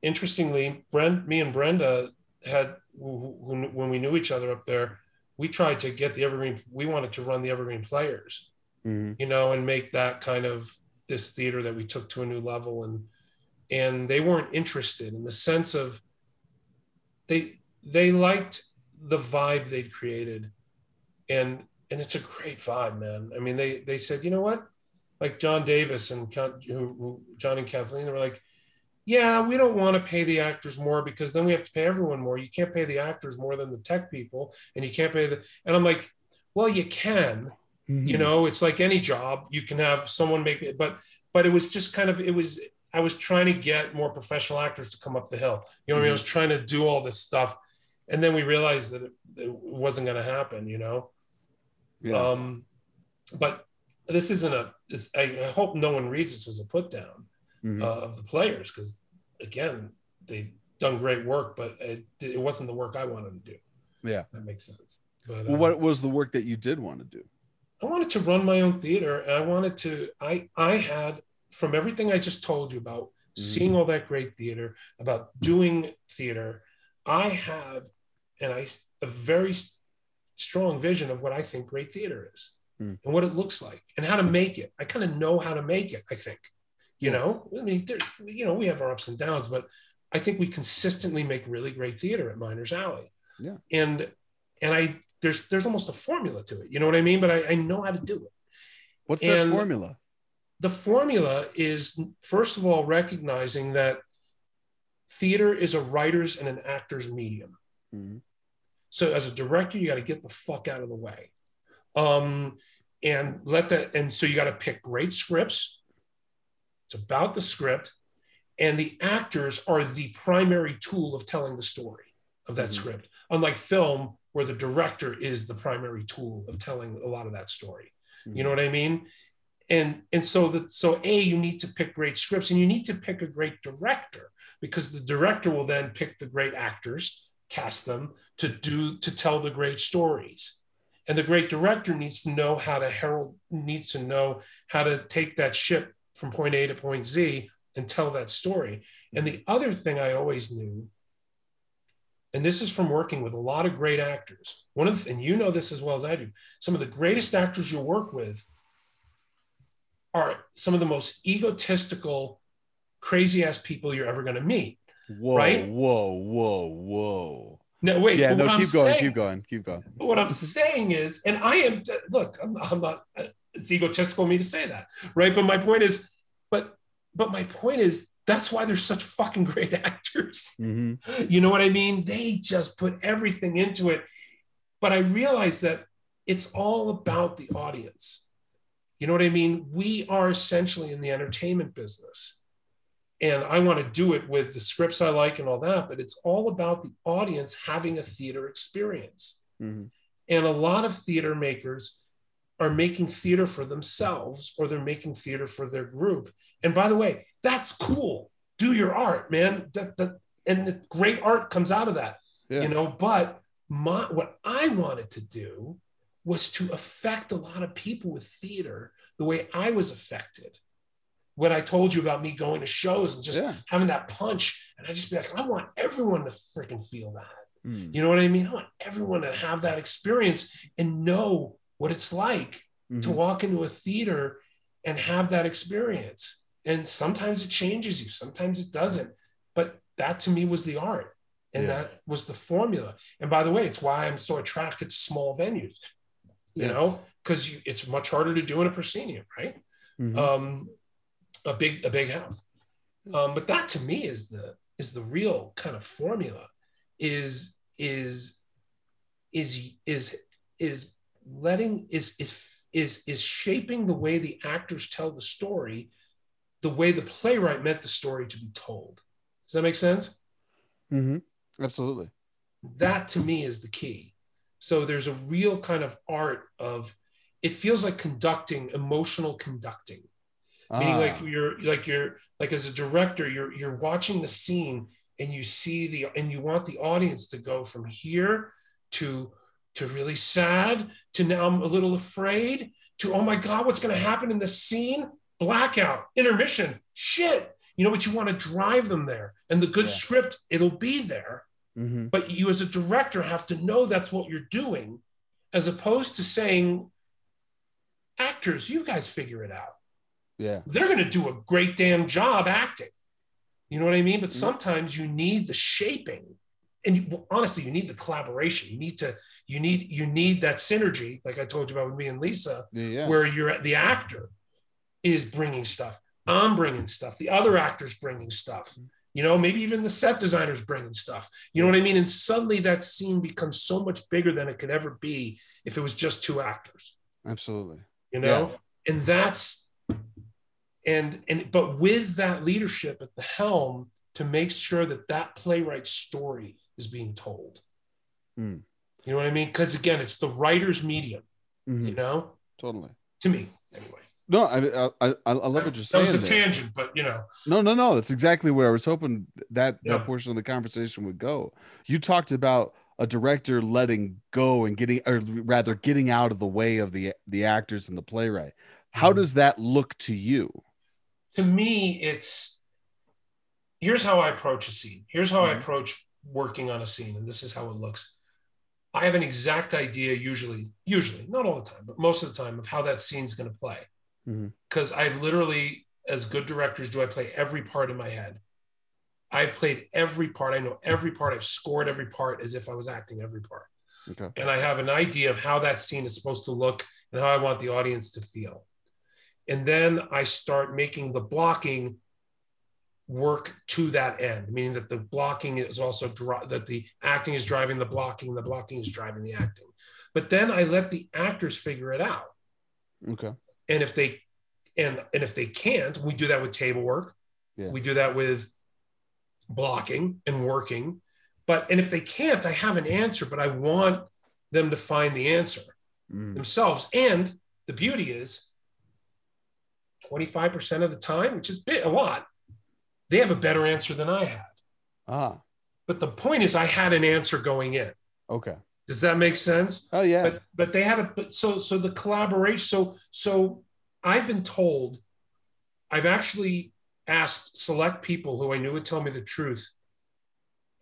interestingly, Brent, me and Brenda had who, who, when we knew each other up there, we tried to get the Evergreen. We wanted to run the Evergreen Players, Mhm. you know, and make that kind of this theater that we took to a new level, and and they weren't interested in the sense of they they liked the vibe they'd created. And and it's a great vibe man. I mean they they said you know what? Like john davis and who, who, john and kathleen they were like yeah we don't want to pay the actors more because then we have to pay everyone more. You can't pay the actors more than the tech people and you can't pay the and i'm like well you can. You Mhm. know it's like any job you can have someone make it but but it was just kind of it was i was trying to get more professional actors to come up the hill. You know what i mean? I was trying to do all this stuff and then we realized that it, it wasn't going to happen you know Yeah. Um, but this isn't a. This, I, I hope no one reads this as a put down Mhm. uh, of the players because again they've done great work, but it, it wasn't the work I wanted to do. Yeah. that makes sense. But well, uh, what was the work that you did want to do? I wanted to run my own theater, and I wanted to. I I had from everything I just told you about Mhm. seeing all that great theater, about doing theater. I have, and I a very strong vision of what I think great theater is, Hmm. and what it looks like, and how to make it. I kind of know how to make it. I think, you know, I mean, there, you know, we have our ups and downs, but I think we consistently make really great theater at Miners Alley. Yeah. and and I there's there's almost a formula to it. You know what I mean? But I, I know how to do it What's that formula? the formula is first of all recognizing that theater is a writer's and an actor's medium Mhm. So as a director you got to get the fuck out of the way. Um, and let that and so you got to pick great scripts. It's about the script. And the actors are the primary tool of telling the story of that Mhm. script. Unlike film where the director is the primary tool of telling a lot of that story. You know what i mean? And and so that so a you need to pick great scripts and you need to pick a great director because the director will then pick the great actors cast them to do to tell the great stories. And the great director needs to know how to herald needs to know how to take that ship from point a to point z and tell that story. And the mm-hmm. other thing i always knew and this is from working with a lot of great actors. One of the, and you know this as well as i do some of the greatest actors you'll work with are some of the most egotistical crazy ass people you're ever going to meet Whoa, right? whoa, whoa, whoa. no wait yeah, no, keep I'm going, saying- keep going, keep going. *laughs* what I'm saying is, and I am, look, I'm, I'm not, it's egotistical of me to say that, right? But my point is, but, but my point is, that's why they're such fucking great *laughs* actors. hmm You know what I mean? They just put everything into it. But I realize that it's all about the audience. You know what I mean? We are essentially in the entertainment business. And I want to do it with the scripts I like and all that, but it's all about the audience having a theater experience. hmm And a lot of theater makers are making theater for themselves or they're making theater for their group. And by the way, that's cool. Do your art, man. That, that, and the great art comes out of that, Yeah. you know. But my, what I wanted to do was to affect a lot of people with theater the way I was affected when I told you about me going to shows and just yeah. having that punch. And I just be like, I want everyone to freaking feel that. Mm. You know what I mean? I want everyone to have that experience and know what it's like to Mhm. walk into a theater and have that experience. And sometimes it changes you, sometimes it doesn't. But that to me was the art. And Yeah. that was the formula. And by the way, it's why I'm so attracted to small venues, you Yeah. know, because it's much harder to do in a proscenium, right? Mhm. um, a big a big house. Um, but that to me is the is the real kind of formula is is is is is letting is is is is shaping the way the actors tell the story the way the playwright meant the story to be told does that make sense Mhm. Absolutely. that to me is the key so there's a real kind of art of it feels like conducting emotional conducting meaning like Ah, you're like you're like as a director you're you're watching the scene and you see the and you want the audience to go from here to to really sad to now i'm a little afraid to oh my god what's going to happen in the scene? Blackout intermission shit. You know but you want to drive them there. And the good Yeah. script it'll be there. Mhm. but you as a director have to know that's what you're doing as opposed to saying actors you guys figure it out yeah. they're going to do a great damn job acting. You know what I mean? But Mhm. sometimes you need the shaping, and you, well, honestly, you need the collaboration. You need to, you need, you need that synergy, like I told you about with me and Lisa, Yeah. Yeah. where you're the actor is bringing stuff. I'm bringing stuff. The other actor's bringing stuff. You know, maybe even the set designer's bringing stuff. You know what I mean? And suddenly that scene becomes so much bigger than it could ever be if it was just two actors Absolutely. you know and that's and and but with that leadership at the helm to make sure that that playwright's story is being told Hmm. you know what i mean because again it's the writer's medium Mhm. You know, Totally. to me anyway. No, I, I I I love what you're saying. that was a there. tangent, but you know, No, no, no. That's exactly where I was hoping that Yeah. that portion of the conversation would go. You talked about a director letting go and getting, or rather, getting out of the way of the the actors and the playwright. How Mhm. does that look to you? To me, it's here's how I approach a scene. Here's how I Mhm. approach working on a scene, and this is how it looks. I have an exact idea, usually, usually, not all the time, but most of the time, of how that scene's going to play. Because I literally, as good directors, do I play every part in my head. I've played every part. I know every part. I've scored every part as if I was acting every part. Okay. And I have an idea of how that scene is supposed to look and how I want the audience to feel. And then I start making the blocking work to that end, meaning that the blocking is also dri- that the acting is driving the blocking, the blocking is driving the acting. But then I let the actors figure it out. Okay. And if they and and if they can't, we do that with table work. Yeah. We do that with blocking and working. But and if they can't, I have an answer, but I want them to find the answer Mm. themselves. And the beauty is 25% of the time, which is a lot, they have a better answer than I had. Ah. But the point is I had an answer going in. Okay. Does that make sense? Oh yeah. But but they had a but so so the collaboration so so I've been told I've actually asked select people who I knew would tell me the truth.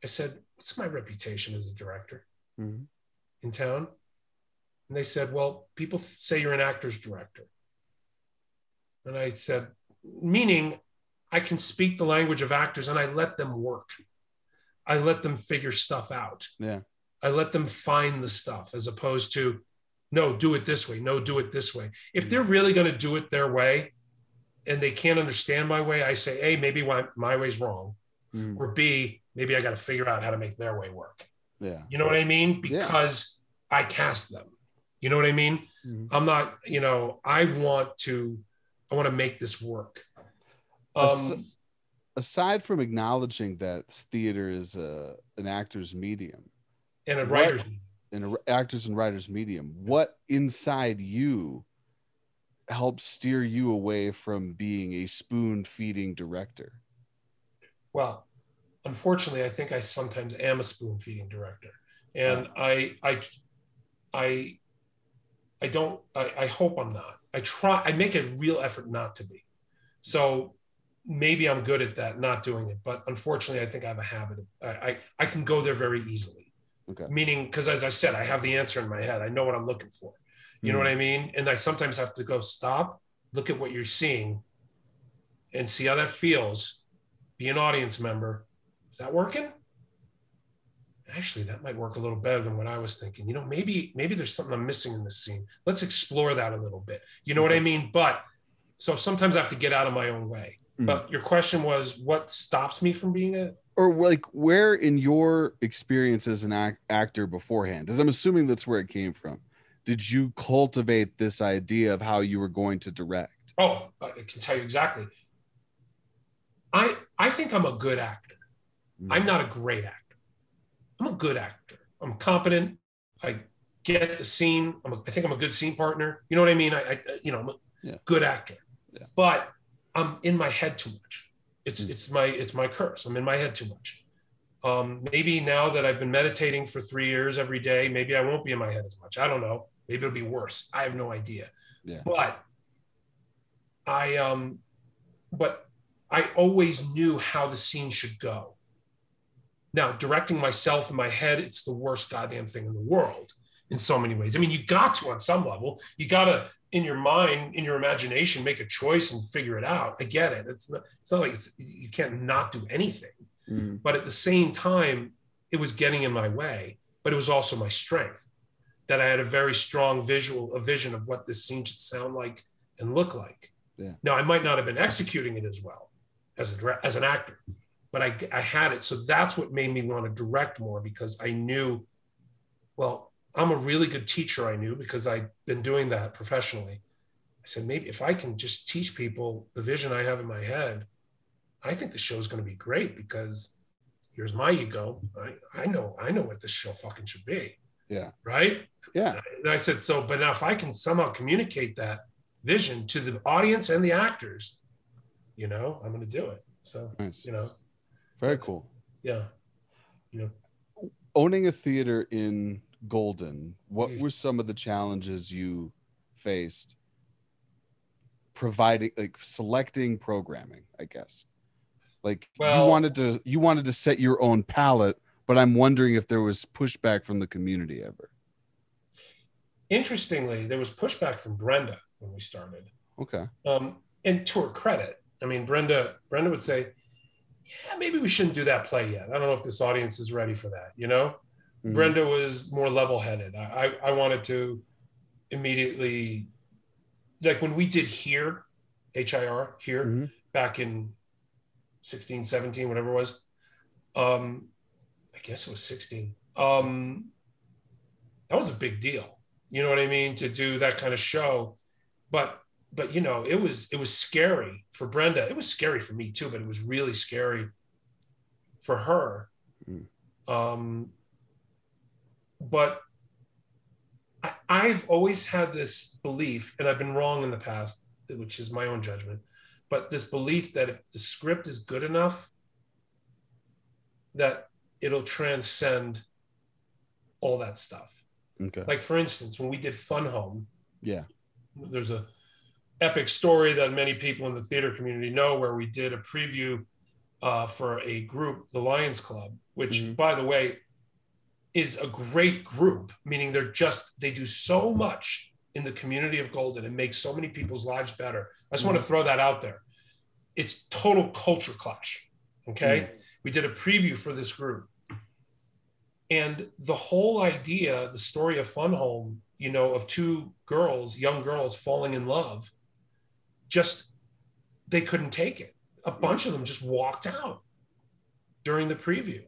I said, "What's my reputation as a director Mhm. in town?" And they said, "Well, people say you're an actor's director." And I said, meaning I can speak the language of actors and I let them work. I let them figure stuff out. Yeah. I let them find the stuff as opposed to, no, do it this way. No, do it this way. If they're really going to do it their way and they can't understand my way, I say, A, maybe my, my way's wrong. Mm. Or B, maybe I got to figure out how to make their way work. Yeah. You know what I mean? Yeah. Because I cast them. You know what I mean? Mhm. I'm not, you know, I want to, I want to make this work. Um, As- Aside from acknowledging that theater is a, an actor's medium, and a writer's an r- actors and writers medium, what inside you helps steer you away from being a spoon feeding director? well unfortunately i think i sometimes am a spoon feeding director and i i i i don't I, I hope i'm not. I try i make a real effort not to be. So maybe i'm good at that not doing it but unfortunately i think i have a habit of i i, I can go there very easily. Okay. meaning because as i said i have the answer in my head. I know what i'm looking for. You know hmm. what i mean? And i sometimes have to go stop look at what you're seeing and see how that feels be an audience member. Is that working actually that might work a little better than what i was thinking you know maybe maybe there's something i'm missing in this scene let's explore that a little bit you know what i mean but so sometimes i have to get out of my own way Mhm. but your question was what stops me from being a Or like where in your experience as an act- actor beforehand, because I'm assuming that's where it came from. Did you cultivate this idea of how you were going to direct? Oh, I can tell you exactly. I I think I'm a good actor. I'm not a great actor. I'm a good actor. I'm competent. I get the scene. I'm a, I think I'm a good scene partner. You know what I mean? I, I you know I'm a Yeah. good actor. Yeah. But I'm in my head too much. It's Mm. it's my it's my curse. I'm in my head too much. Um, maybe now that I've been meditating for three years every day, maybe I won't be in my head as much. I don't know. Maybe it'll be worse. I have no idea. Yeah. But I um, but I always knew how the scene should go. Now, directing myself in my head, it's the worst goddamn thing in the world in so many ways. I mean, you got to on some level, you got to in your mind, in your imagination, make a choice and figure it out. I get it. It's not, it's not like it's, you can't not do anything. Mhm. But at the same time, it was getting in my way, but it was also my strength that I had a very strong visual, a vision of what this scene should sound like and look like. Yeah. Now, I might not have been executing it as well as a as an actor, but I, I had it. So that's what made me want to direct more because I knew, well, I'm a really good teacher. I knew because I'd been doing that professionally. I said, maybe if I can just teach people the vision I have in my head, I think the show is going to be great because here's my ego. I, I know, I know what this show fucking should be. Yeah. Right. Yeah. And I said, so, but now if I can somehow communicate that vision to the audience and the actors, you know, I'm going to do it. So, Nice. you know, Very that's- cool. yeah. Yeah. Owning a theater in Golden, what were some of the challenges you faced providing like selecting programming, I guess? Like you wanted to you wanted to set your own palette, but I'm wondering if there was pushback from the community ever. Interestingly, there was pushback from Brenda when we started. Okay. Um, and to her credit, I mean, Brenda, Brenda would say, yeah, maybe we shouldn't do that play yet. I don't know if this audience is ready for that. You know, Mhm. Brenda was more level headed. I, I, I wanted to immediately, like when we did here, HIR here Mhm. back in 16, 17, whatever it was. Um, I guess it was 16. Um, that was a big deal. You know what I mean? To do that kind of show. But but you know, it was it was scary for Brenda. It was scary for me too, but it was really scary for her. Mm. Um, but I, I've always had this belief, and I've been wrong in the past, which is my own judgment, but this belief that if the script is good enough, that it'll transcend all that stuff. Okay. Like for instance, when we did Fun Home, Yeah. there's a epic story that many people in the theater community know where we did a preview uh, for a group, the Lions Club, which, Mhm. by the way, is a great group. Meaning they're just they do so much in the community of Golden and make so many people's lives better. I just want to throw that out there. It's total culture clash. Okay, we did a preview for this group, and the whole idea, the story of Fun Home, you know, of two girls, young girls falling in love, just they couldn't take it. A bunch of them just walked out during the preview.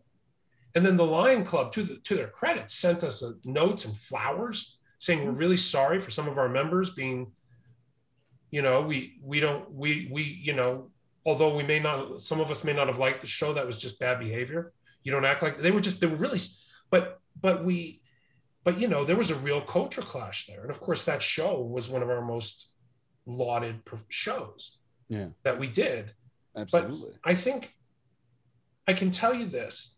And then the Lion Club, to, the, to their credit, sent us a, notes and flowers saying we're mm-hmm. really sorry for some of our members being, you know, we we don't we we you know, although we may not, some of us may not have liked the show, that was just bad behavior. You don't act like they were just they were really, but but we, but you know, there was a real culture clash there, and of course that show was one of our most lauded shows Yeah. that we did. Absolutely. I think I can tell you this.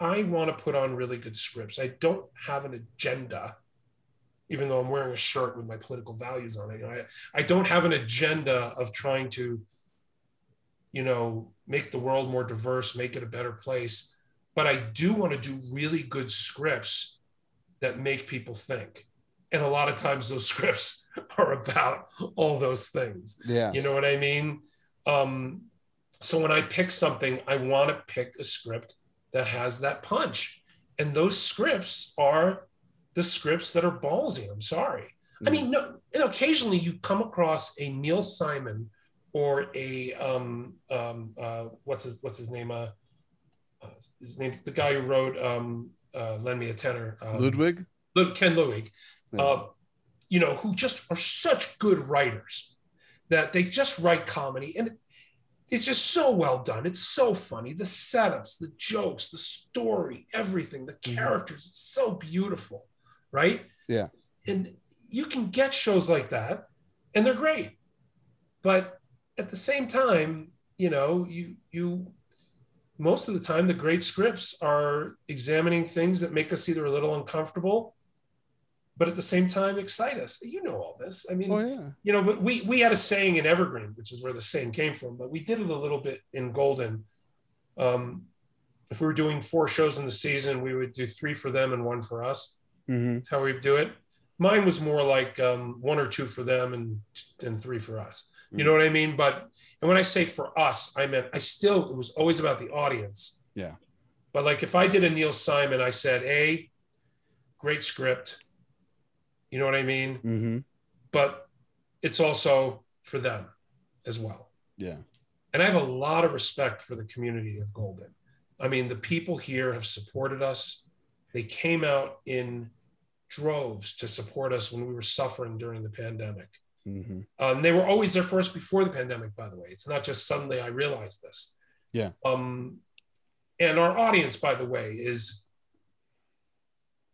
I want to put on really good scripts. I don't have an agenda, even though I'm wearing a shirt with my political values on it. I, I don't have an agenda of trying to, you know, make the world more diverse, make it a better place. But I do want to do really good scripts that make people think. And a lot of times those *laughs* scripts *laughs* are about all those things. yeah. You know what I mean? Um, so when I pick something, I want to pick a script that has that punch. And those scripts are the scripts that are ballsy. I'm sorry. I mean, no, know, occasionally you come across a Neil Simon or a um, um, uh, what's his what's his name? Uh, uh, his name's the guy who wrote um, uh, "Lend Me a Tenor." Um, Ludwig? Lud- Ken Ludwig, Yeah. You know, who just are such good writers that they just write comedy and it's just so well done. It's so funny. The setups, the jokes, the story, everything, the Mhm. characters, it's so beautiful, right? Yeah. And you can get shows like that and they're great. But at the same time, you know, you you most of the time the great scripts are examining things that make us either a little uncomfortable but at the same time excite us. You know all this. I mean Oh yeah. you know but we we had a saying in evergreen which is where the saying came from but we did it a little bit in golden. Um if we were doing four shows in the season we would do three for them and one for us. Mm-hmm. that's how we do it. Mine was more like um, one or two for them and and three for us. You know what i mean? But and when i say for us i meant i still it was always about the audience. Yeah. but like if i did a neil simon i said a great script you know what i mean Mm-hmm. but it's also for them as well Yeah. and I have a lot of respect for the community of Golden. I mean, the people here have supported us. They came out in droves to support us when we were suffering during the pandemic. Mm-hmm. Um, they were always there for us before the pandemic, by the way. It's not just suddenly I realized this. Yeah. Um, and our audience, by the way, is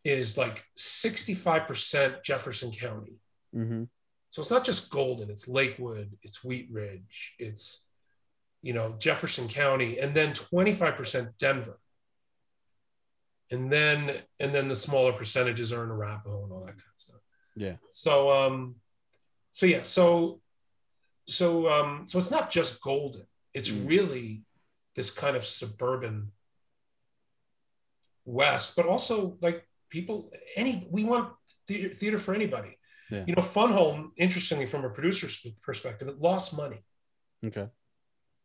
is like 65% Jefferson County. Mm-hmm. So it's not just Golden, it's Lakewood, it's Wheat Ridge, it's you know Jefferson County, and then 25% Denver. And then and then the smaller percentages are in Arapahoe and all that kind of stuff. Yeah. So um so yeah, so so um so it's not just Golden. It's Mm. really this kind of suburban west, but also like people any we want theater, theater for anybody. Yeah. You know, Fun Home, interestingly, from a producer's perspective, it lost money. Okay.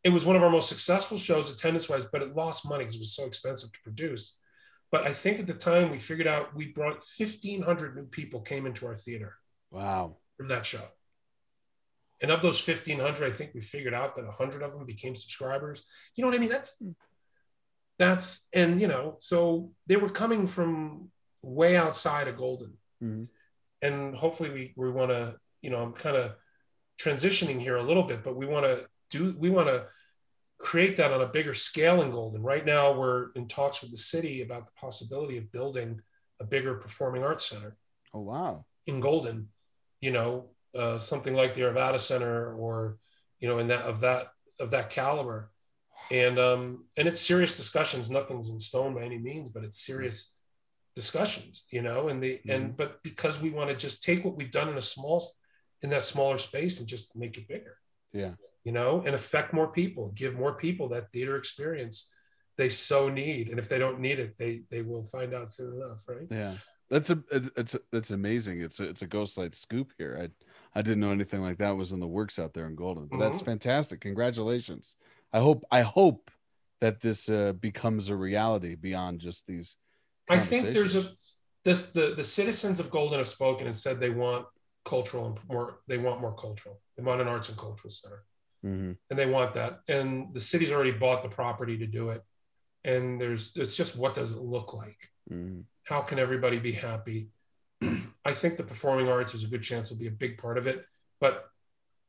It was one of our most successful shows attendance wise, but it lost money because it was so expensive to produce. But I think at the time we figured out we brought 1,500 new people came into our theater Wow. from that show. And of those 1,500, I think we figured out that 100 of them became subscribers. You know what I mean? That's, that's, and you know, so they were coming from way outside of Golden. Mhm. And hopefully we, we want to, you know, I'm kind of transitioning here a little bit, but we want to do, we want to create that on a bigger scale in Golden. Right now, we're in talks with the city about the possibility of building a bigger performing arts center Oh wow. in Golden, you know, uh, something like the Arvada Center or, you know, in that of that of that caliber. And um, and it's serious discussions. Nothing's in stone by any means, but it's serious discussions, you know. And the and but because we want to just take what we've done in a small in that smaller space and just make it bigger, Yeah. you know, and affect more people, give more people that theater experience they so need. And if they don't need it, they they will find out soon enough, right? Yeah. That's a it's it's it's amazing. It's a it's a ghost light scoop here. I I didn't know anything like that was in the works out there in Golden. But that's Mhm. fantastic. Congratulations. I hope I hope that this uh, becomes a reality beyond just these. I think there's a this the the citizens of Golden have spoken and said they want cultural and more they want more cultural. They want an arts and cultural center. Mhm. And they want that. And the city's already bought the property to do it. And there's it's just what does it look like? Mhm. How can everybody be happy? *clears throat* I think the performing arts there's a good chance will be a big part of it. But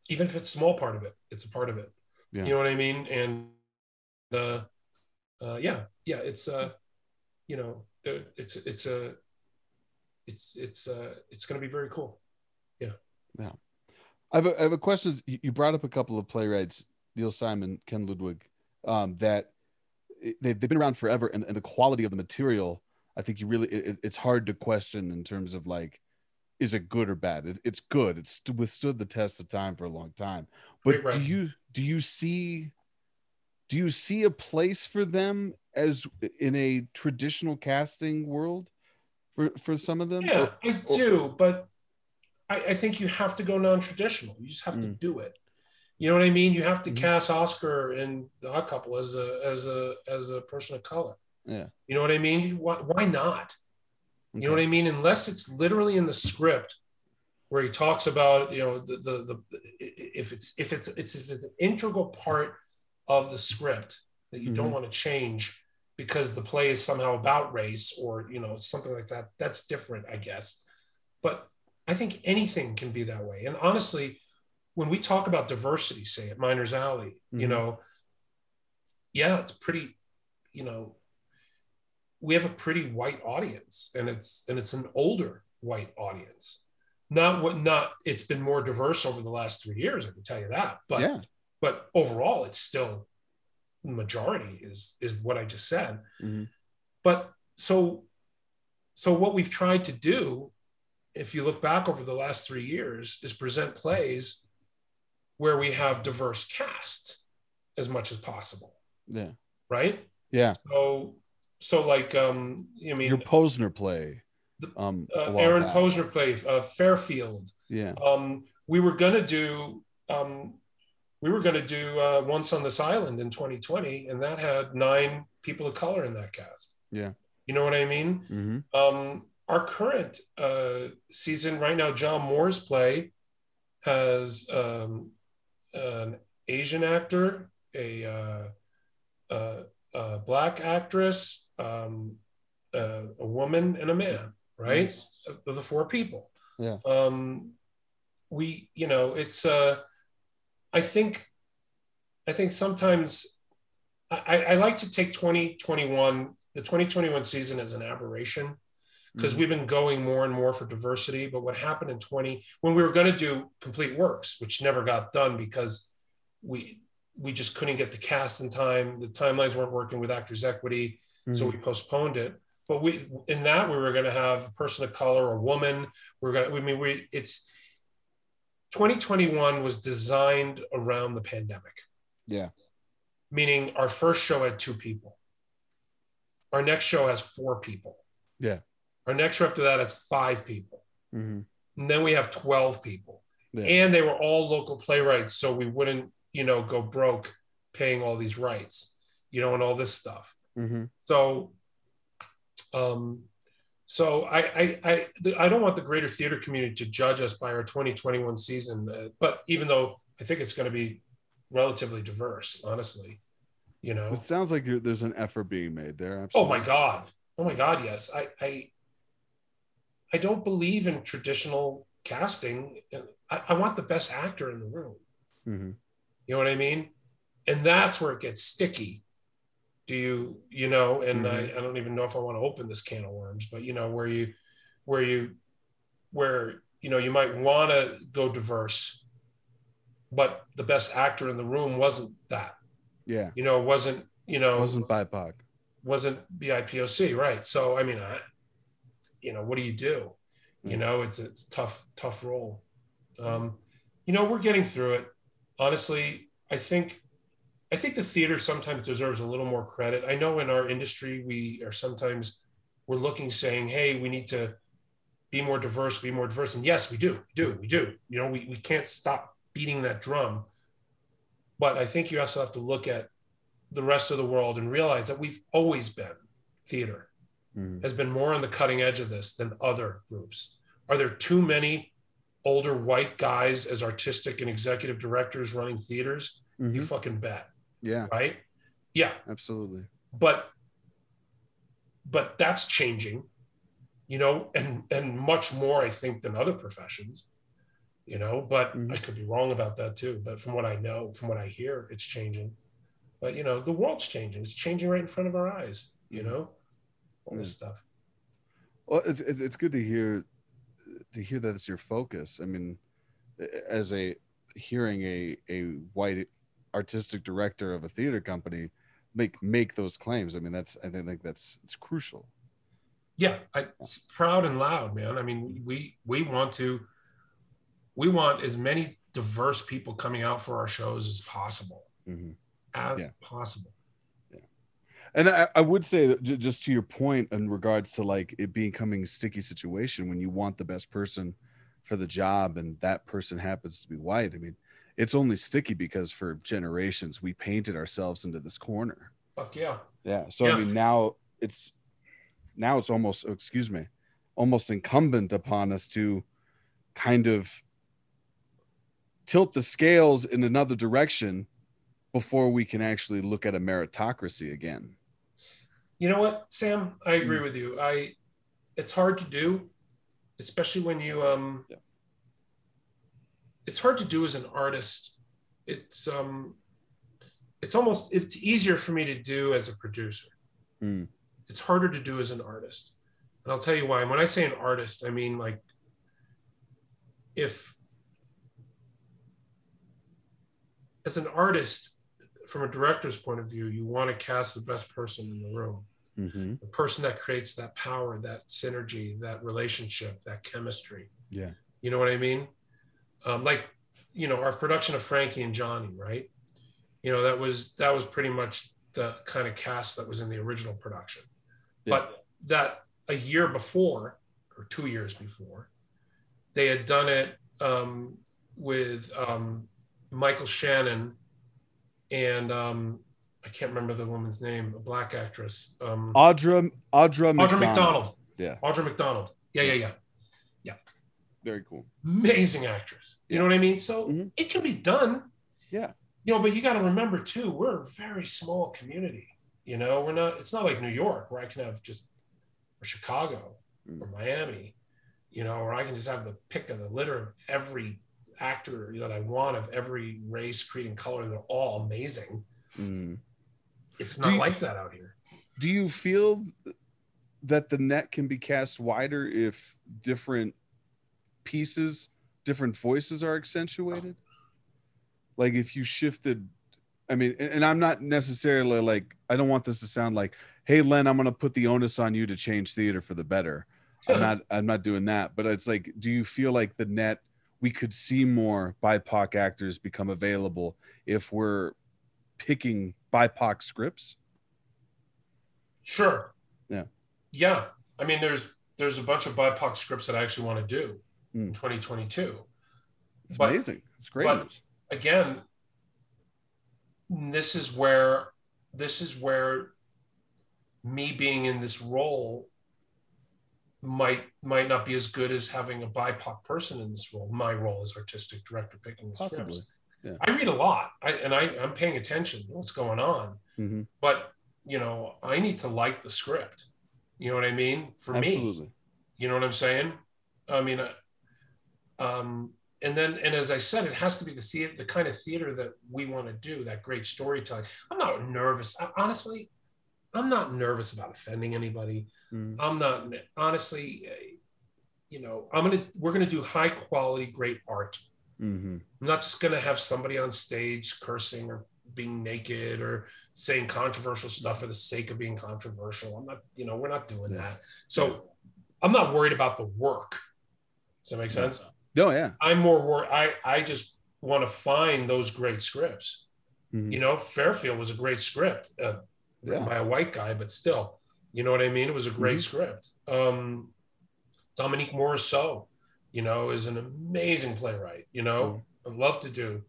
even if it's a small part of it, it's a part of it. Yeah. You know what I mean? And uh, uh yeah, yeah, it's uh you know, it's it's a it's it's uh it's going to be very cool. Yeah yeah I have a, I have a question. You brought up a couple of playwrights, Neil Simon, Ken Ludwig, um, that they've, they've been around forever, and, and the quality of the material, I think you really, it, it's hard to question in terms of like, is it good or bad? It, it's good. It's withstood the test of time for a long time. But do you do you see do you see a place for them as in a traditional casting world for for some of them? Yeah, I do, but I, I think you have to go non-traditional. You just have to Mm. do it. You know what I mean? You have to Mhm. cast Oscar in the Couple as a as a as a person of color. Yeah. You know what I mean? Why, why not? You know what I mean? Unless it's literally in the script where he talks about, you know, the the, the if it's if it's it's if it's an integral part of the script that you don't Mhm. want to change because the play is somehow about race or you know something like that. That's different, I guess. But I think anything can be that way. And honestly, when we talk about diversity, say at Miners Alley, you Mhm. know, yeah, it's pretty, you know, we have a pretty white audience and it's and it's an older white audience not what not it's been more diverse over the last three years i can tell you that but yeah. But overall it's still majority is is what i just said Mhm. but so so what we've tried to do if you look back over the last three years is present plays where we have diverse casts as much as possible Yeah. right Yeah. so so like um i mean Your Posner play. Um, uh, aaron posner played uh, fairfield Yeah. um we were gonna do um we were gonna do uh, once on this island in 2020 and that had nine people of color in that cast. Yeah. you know what i mean? Hmm um our current uh season right now john moore's play has um an asian actor a uh, uh, a black actress um uh, a woman and a man right? Of the four people. Yeah. um we you know it's uh i think i think sometimes i i like to take 2021 the 2021 season as an aberration because Mhm. we've been going more and more for diversity. But what happened in 20 when we were going to do complete works, which never got done because we we just couldn't get the cast in time. The timelines weren't working with Actors Equity, so Mhm. we postponed it. But we in that we were going to have a person of color, a woman. We're going to. I mean, we it's 2021 was designed around the pandemic yeah. meaning our first show had two people. Our next show has four people. Yeah. Our next show after that has five people. Mhm. And then we have 12 people. Yeah. And they were all local playwrights. So we wouldn't, you know, go broke paying all these rights, you know, and all this stuff. Mhm. So, um, so I, I, I, I don't want the greater theater community to judge us by our 2021 season, uh, but even though I think it's going to be relatively diverse, honestly, you know. It sounds like you're, there's an effort being made there. Oh my god! Oh my god! Yes, I, I, I don't believe in traditional casting. I, I want the best actor in the room. Mhm. You know what I mean? And that's where it gets sticky. Do you, you know, and I, I don't even know if I want to open this can of worms, but you know, where you, where you, where, you know, you might want to go diverse, but the best actor in the room wasn't that, Yeah. you know, wasn't, you know, It wasn't BIPOC. wasn't BIPOC, right? So, I mean, I, you know, what do you do? You know, it's it's a tough, tough role. Um, you know, we're getting through it. Honestly, I think, I think the theater sometimes deserves a little more credit. I know in our industry we are sometimes we're looking, saying, "Hey, we need to be more diverse, be more diverse," and yes, we do, we do, we do. You know, we we can't stop beating that drum. But I think you also have to look at the rest of the world and realize that we've always been theater Mhm. has been more on the cutting edge of this than other groups. Are there too many older white guys as artistic and executive directors running theaters? You Mhm. fucking bet, Yeah. right? Yeah, Absolutely. but but that's changing, you know, and and much more I think than other professions, you know. But Mhm. I could be wrong about that too. But from what I know, from what I hear, it's changing. But you know, the world's changing. It's changing right in front of our eyes. You know, all this stuff. Well, it's, it's it's good to hear to hear that it's your focus. I mean, as a hearing a a white artistic director of a theater company make make those claims. I mean, that's I think that's it's crucial. yeah I, it's proud and loud man i mean we we want to we want as many diverse people coming out for our shows as possible Mhm. as Yeah. possible And I, I would say that ju- just to your point in regards to like it becoming a sticky situation when you want the best person for the job and that person happens to be white. I mean, it's only sticky because for generations we painted ourselves into this corner. fuck yeah Yeah. So Yeah. I mean now it's now it's almost oh, excuse me, almost incumbent upon us to kind of tilt the scales in another direction before we can actually look at a meritocracy again. you know what sam i agree Mm. with you i it's hard to do especially when you um Yeah. It's hard to do as an artist. It's um it's almost it's easier for me to do as a producer. Mm. it's harder to do as an artist. And i'll tell you why. When i say an artist i mean like if as an artist from a director's point of view you want to cast the best person in the room. Mm-hmm. the person that creates that power that synergy that relationship that chemistry. Yeah. you know what i mean um, like you know our production of frankie and johnny right you know that was that was pretty much the kind of cast that was in the original production Yeah. but that a year before or two years before they had done it um, with um, michael shannon and um, i can't remember the woman's name a black actress um, Audra Audra McDonald. audra mcdonald Yeah. audra mcdonald yeah yeah yeah Very cool. amazing actress. You know what I mean? So Mhm. it can be done. Yeah. You know, but you got to remember too, we're a very small community. You know, we're not. It's not like New York where I can have just or Chicago Mm. or Miami. You know, where I can just have the pick of the litter of every actor that I want of every race, creed, and color. They're all amazing. Mm. It's not you- like that out here. Do you feel that the net can be cast wider if different pieces, different voices are accentuated? Like if you shifted, I mean, and, and I'm not necessarily like, I don't want this to sound like, hey, Len, I'm going to put the onus on you to change theater for the better. I'm not, I'm not doing that. But it's like, do you feel like the net, we could see more BIPOC actors become available if we're picking BIPOC scripts? Sure. Yeah. Yeah. I mean, there's there's a bunch of BIPOC scripts that I actually want to do Mm. 2022. It's But- amazing. It's great. but-. Again, this is where this is where me being in this role might might not be as good as having a BIPOC person in this role. My role as artistic director picking the Possibly. scripts. yeah. I read a lot, I, and I, I'm paying attention to what's going on. Mm-hmm. But you know, I need to like the script. You know what I mean? For me, Absolutely. you know what I'm saying? I mean, um, and then, and as I said, it has to be the theater, the kind of theater that we want to do, that great storytelling. I'm not nervous. I, honestly, I'm not nervous about offending anybody. Mhm. I'm not, honestly, uh, you know, I'm going to, we're going to do high quality, great art. Mhm. I'm not just going to have somebody on stage cursing or being naked or saying controversial stuff for the sake of being controversial. I'm not, you know, we're not doing that. So I'm not worried about the work. Does that make sense? Oh yeah. I'm more worried. I, I just want to find those great scripts. Mhm. You know, Fairfield was a great script uh, Yeah. by a white guy, but still, you know what I mean? It was a great Mhm. script. Um, Dominique Morisseau, you know, is an amazing playwright. You know, Mm-hmm. I'd love to do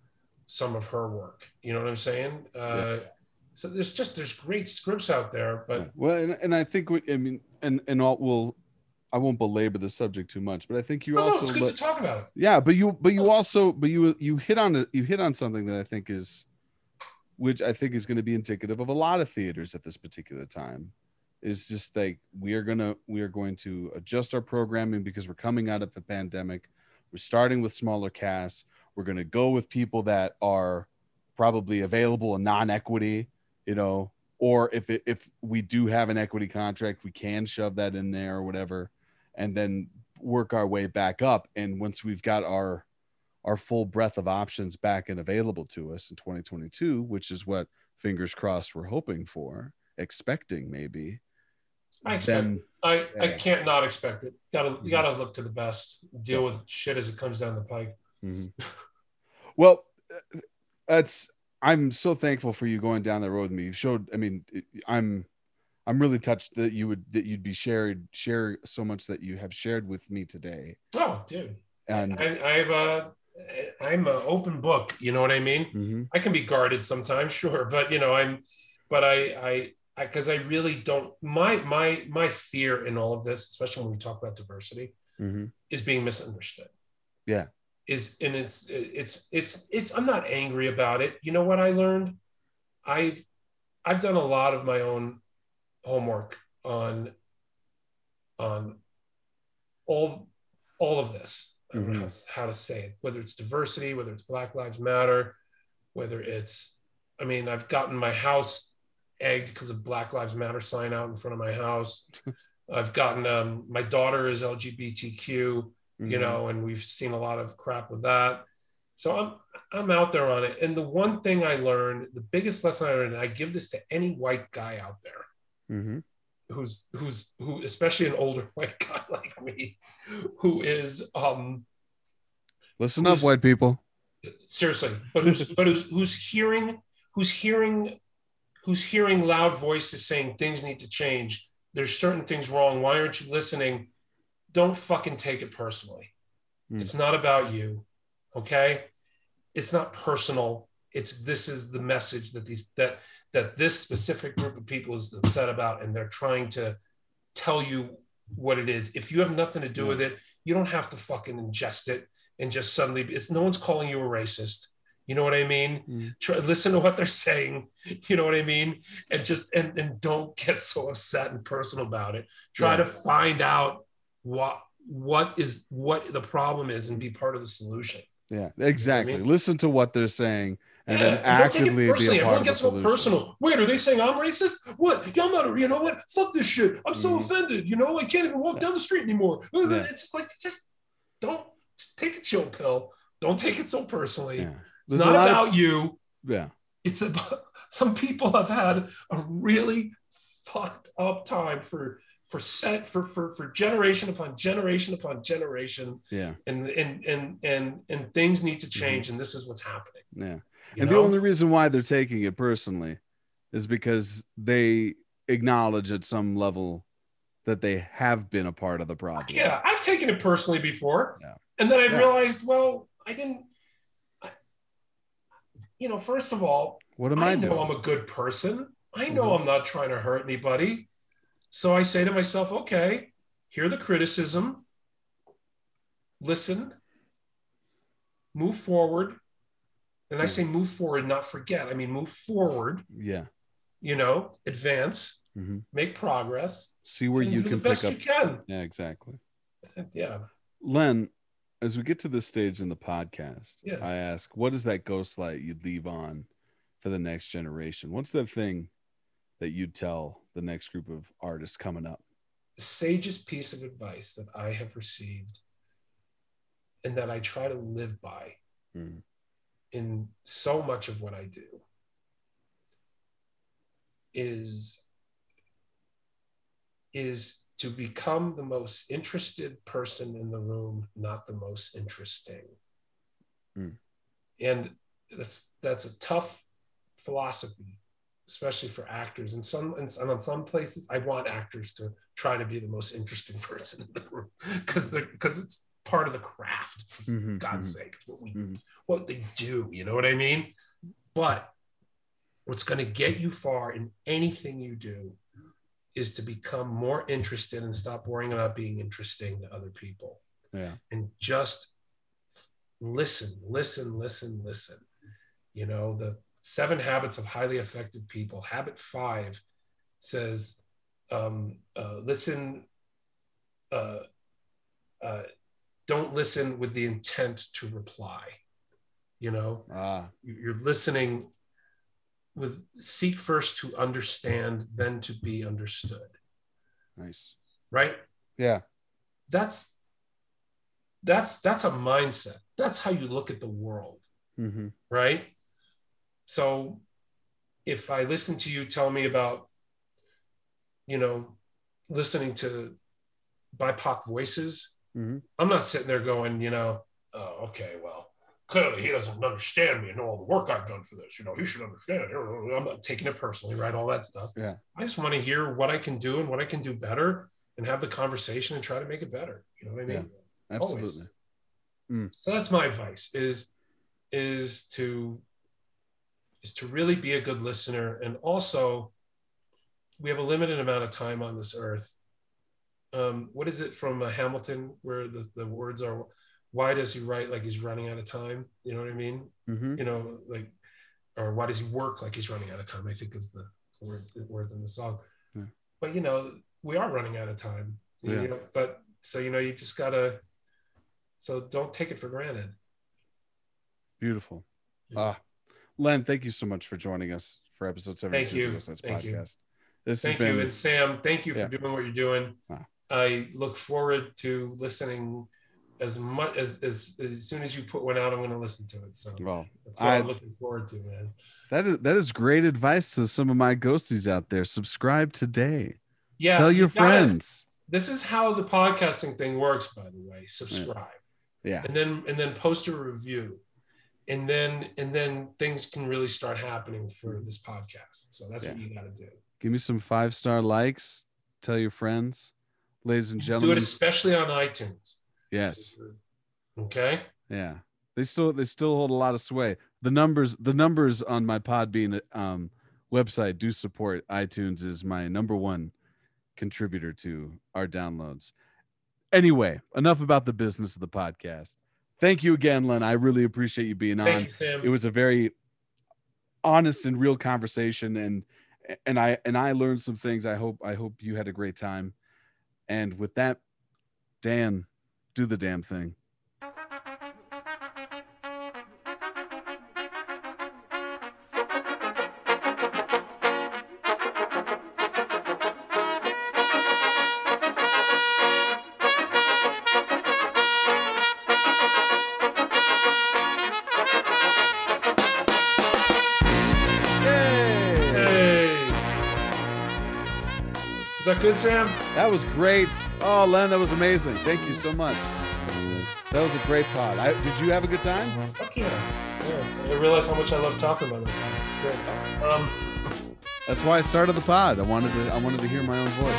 some of her work. You know what I'm saying? Uh, So there's just there's great scripts out there, but well, and, and I think we, I mean, and and all will, I won't belabor the subject too much, but I think you no, no, also it's good let- to talk about it. yeah but you but you oh. also but you you hit on you hit on something that i think is which i think is going to be indicative of a lot of theaters at this particular time is just like we are going to we are going to adjust our programming because we're coming out of the pandemic. We're starting with smaller casts. We're going to go with people that are probably available in non-equity you know or if it, if we do have an equity contract we can shove that in there or whatever and then work our way back up and once we've got our our full breadth of options back and available to us in 2022 which is what fingers crossed we're hoping for expecting maybe I expect then I, I can't not expect it. Gotta gotta look to the best. Deal with shit as it comes down the pike. Mhm. *laughs* well that's i'm so thankful for you going down that road with me you showed i mean i'm i'm really touched that you would that you'd be shared share so much that you have shared with me today Oh, dude. and I, I have a I'm an open book. You know what I mean? Mhm. I can be guarded sometimes, *laughs* sure, but you know, I'm, but I, I, I, because I really don't. My, my, my fear in all of this, especially when we talk about diversity, Mhm. is being misunderstood. Yeah. Is and it's it's it's it's. I'm not angry about it. You know what I learned? I've I've done a lot of my own homework on on all all of this. I don't know Mhm. how, how to say it, whether it's diversity, whether it's Black Lives Matter, whether it's, I mean, I've gotten my house egged because of Black Lives Matter sign out in front of my house. *laughs* I've gotten, um, my daughter is LGBTQ, you Mhm. know, and we've seen a lot of crap with that. So I'm, I'm out there on it. And the one thing I learned, the biggest lesson I learned, and I give this to any white guy out there, Mhm. who's who's who especially an older *laughs* white guy like me who is um listen up white people. Seriously but who's but who's, who's hearing who's hearing who's hearing loud voices saying things need to change. There's certain things wrong. Why aren't you listening? Don't fucking take it personally. Hmm. it's not about you okay? It's not personal it's this is the message that these that that this specific group of people is upset about and they're trying to tell you what it is. If you have nothing to do Yeah. with it you don't have to fucking ingest it and just suddenly it's no one's calling you a racist. You know what i mean? Mm. Try, listen to what they're saying. *laughs* You know what i mean? And just and, and don't get so upset and personal about it. Try Yeah. to find out what what is what the problem is and be part of the solution. Yeah, exactly. Listen to what they're saying and Yeah, then and don't take it actively be personally. a part Everyone gets so personal. Wait, are they saying I'm racist? What? Y'all not. You know what? Fuck this shit. I'm so Mhm. offended. You know, I can't even walk down the street anymore. Yeah. It's just like just don't just take a chill pill. Don't take it so personally. Yeah. It's not lot of- about you. Yeah. It's about *laughs* some people have had a really fucked up time for for set for for for generation upon generation upon generation Yeah. and and and and and things need to change and this is what's happening Yeah. You Mm-hmm. and the only reason why they're taking it personally is because they acknowledge at some level that they have been a part of the problem. yeah i've taken it personally before Yeah. and then i've Yeah. realized well i didn't I, you know first of all What am I I, know doing? I'm a good person. I know Mhm. I'm not trying to hurt anybody. So I say to myself, okay, hear the criticism, listen, move forward. And I say move forward, not forget. I mean, move forward, yeah. you know, advance, Mhm. make progress. See where and you do can the best pick up. you can. Yeah, exactly. Yeah. Len, as we get to this stage in the podcast, Yeah. I ask, what is that ghost light you'd leave on for the next generation? What's that thing that you'd tell the next group of artists coming up? The sagest piece of advice that I have received and that I try to live by Mm. In so much of what I do is is to become the most interested person in the room, not the most interesting. Mm. And that's that's a tough philosophy, especially for actors. And some and on some places, I want actors to try to be the most interesting *laughs* person in the room because they're because it's part of the craft. For Mhm, God's mhm. sake, what we Mhm. what they do. You know what I mean? But what's going to get you far in anything you do is to become more interested and stop worrying about being interesting to other people Yeah. and just listen, listen, listen, listen. You know, the seven habits of highly effective people, habit five says, um, uh, listen, uh, uh, don't listen with the intent to reply. You know, Ah, you're listening with seek first to understand, then to be understood, nice. right? Yeah. That's that's that's a mindset. That's how you look at the world, hmm right? So if I listen to you tell me about, you know, listening to BIPOC voices, Mhm. I'm not sitting there going, you know, oh, okay, well, clearly he doesn't understand me and all the work I've done for this. You know, he should understand. I'm not taking it personally, right? All that stuff. Yeah. I just want to hear what I can do and what I can do better and have the conversation and try to make it better. You know what I mean? Absolutely. So that's my advice is is to is to really be a good listener and also we have a limited amount of time on this earth. Um, what is it from uh, Hamilton where the, the words are why does he write like he's running out of time? You know what I mean? hmm You know, like or why does he work like he's running out of time? I think is the word the words in the song. Yeah. But you know, we are running out of time. You Yeah. know, but so you know, you just gotta so don't take it for granted. Beautiful. Yeah. Ah, Len, thank you so much for joining us for episode 72 Thank you. of the Ghost Thank you. podcast. This Thank has been you. And Sam, thank you for Yeah. doing what you're doing. Ah. I look forward to listening as much as, as as soon as you put one out, I'm gonna listen to it. So well. that's what I- am looking forward to, man. That is that is great advice to some of my ghosties out there. Subscribe today. Yeah. Tell you your gotta- friends. This is how the podcasting thing works, by the way. Subscribe. Yeah. And then and then post a review. And then and then things can really start happening for this podcast. So that's what you gotta do. Give me some five star likes. Tell your friends, ladies and gentlemen. Do it especially on iTunes. yes. Okay. Yeah. They still they still hold a lot of sway. The numbers the numbers on my Podbean um, website do support iTunes is my number one contributor to our downloads. Anyway, enough about the business of the podcast. Thank you again, Len. I really appreciate you being on. Thank you, Sam. it was a very honest and real conversation and and i and i learned some things i hope i hope you had a great time and with that dan do the damn thing Sam? That was great. Oh, Len, that was amazing. Thank you so much. That was a great pod. I, did you have a good time? Fuck yeah. yeah. I realize how much I love talking about this. It's great. Um, That's why I started the pod. I wanted to. I wanted to hear my own voice.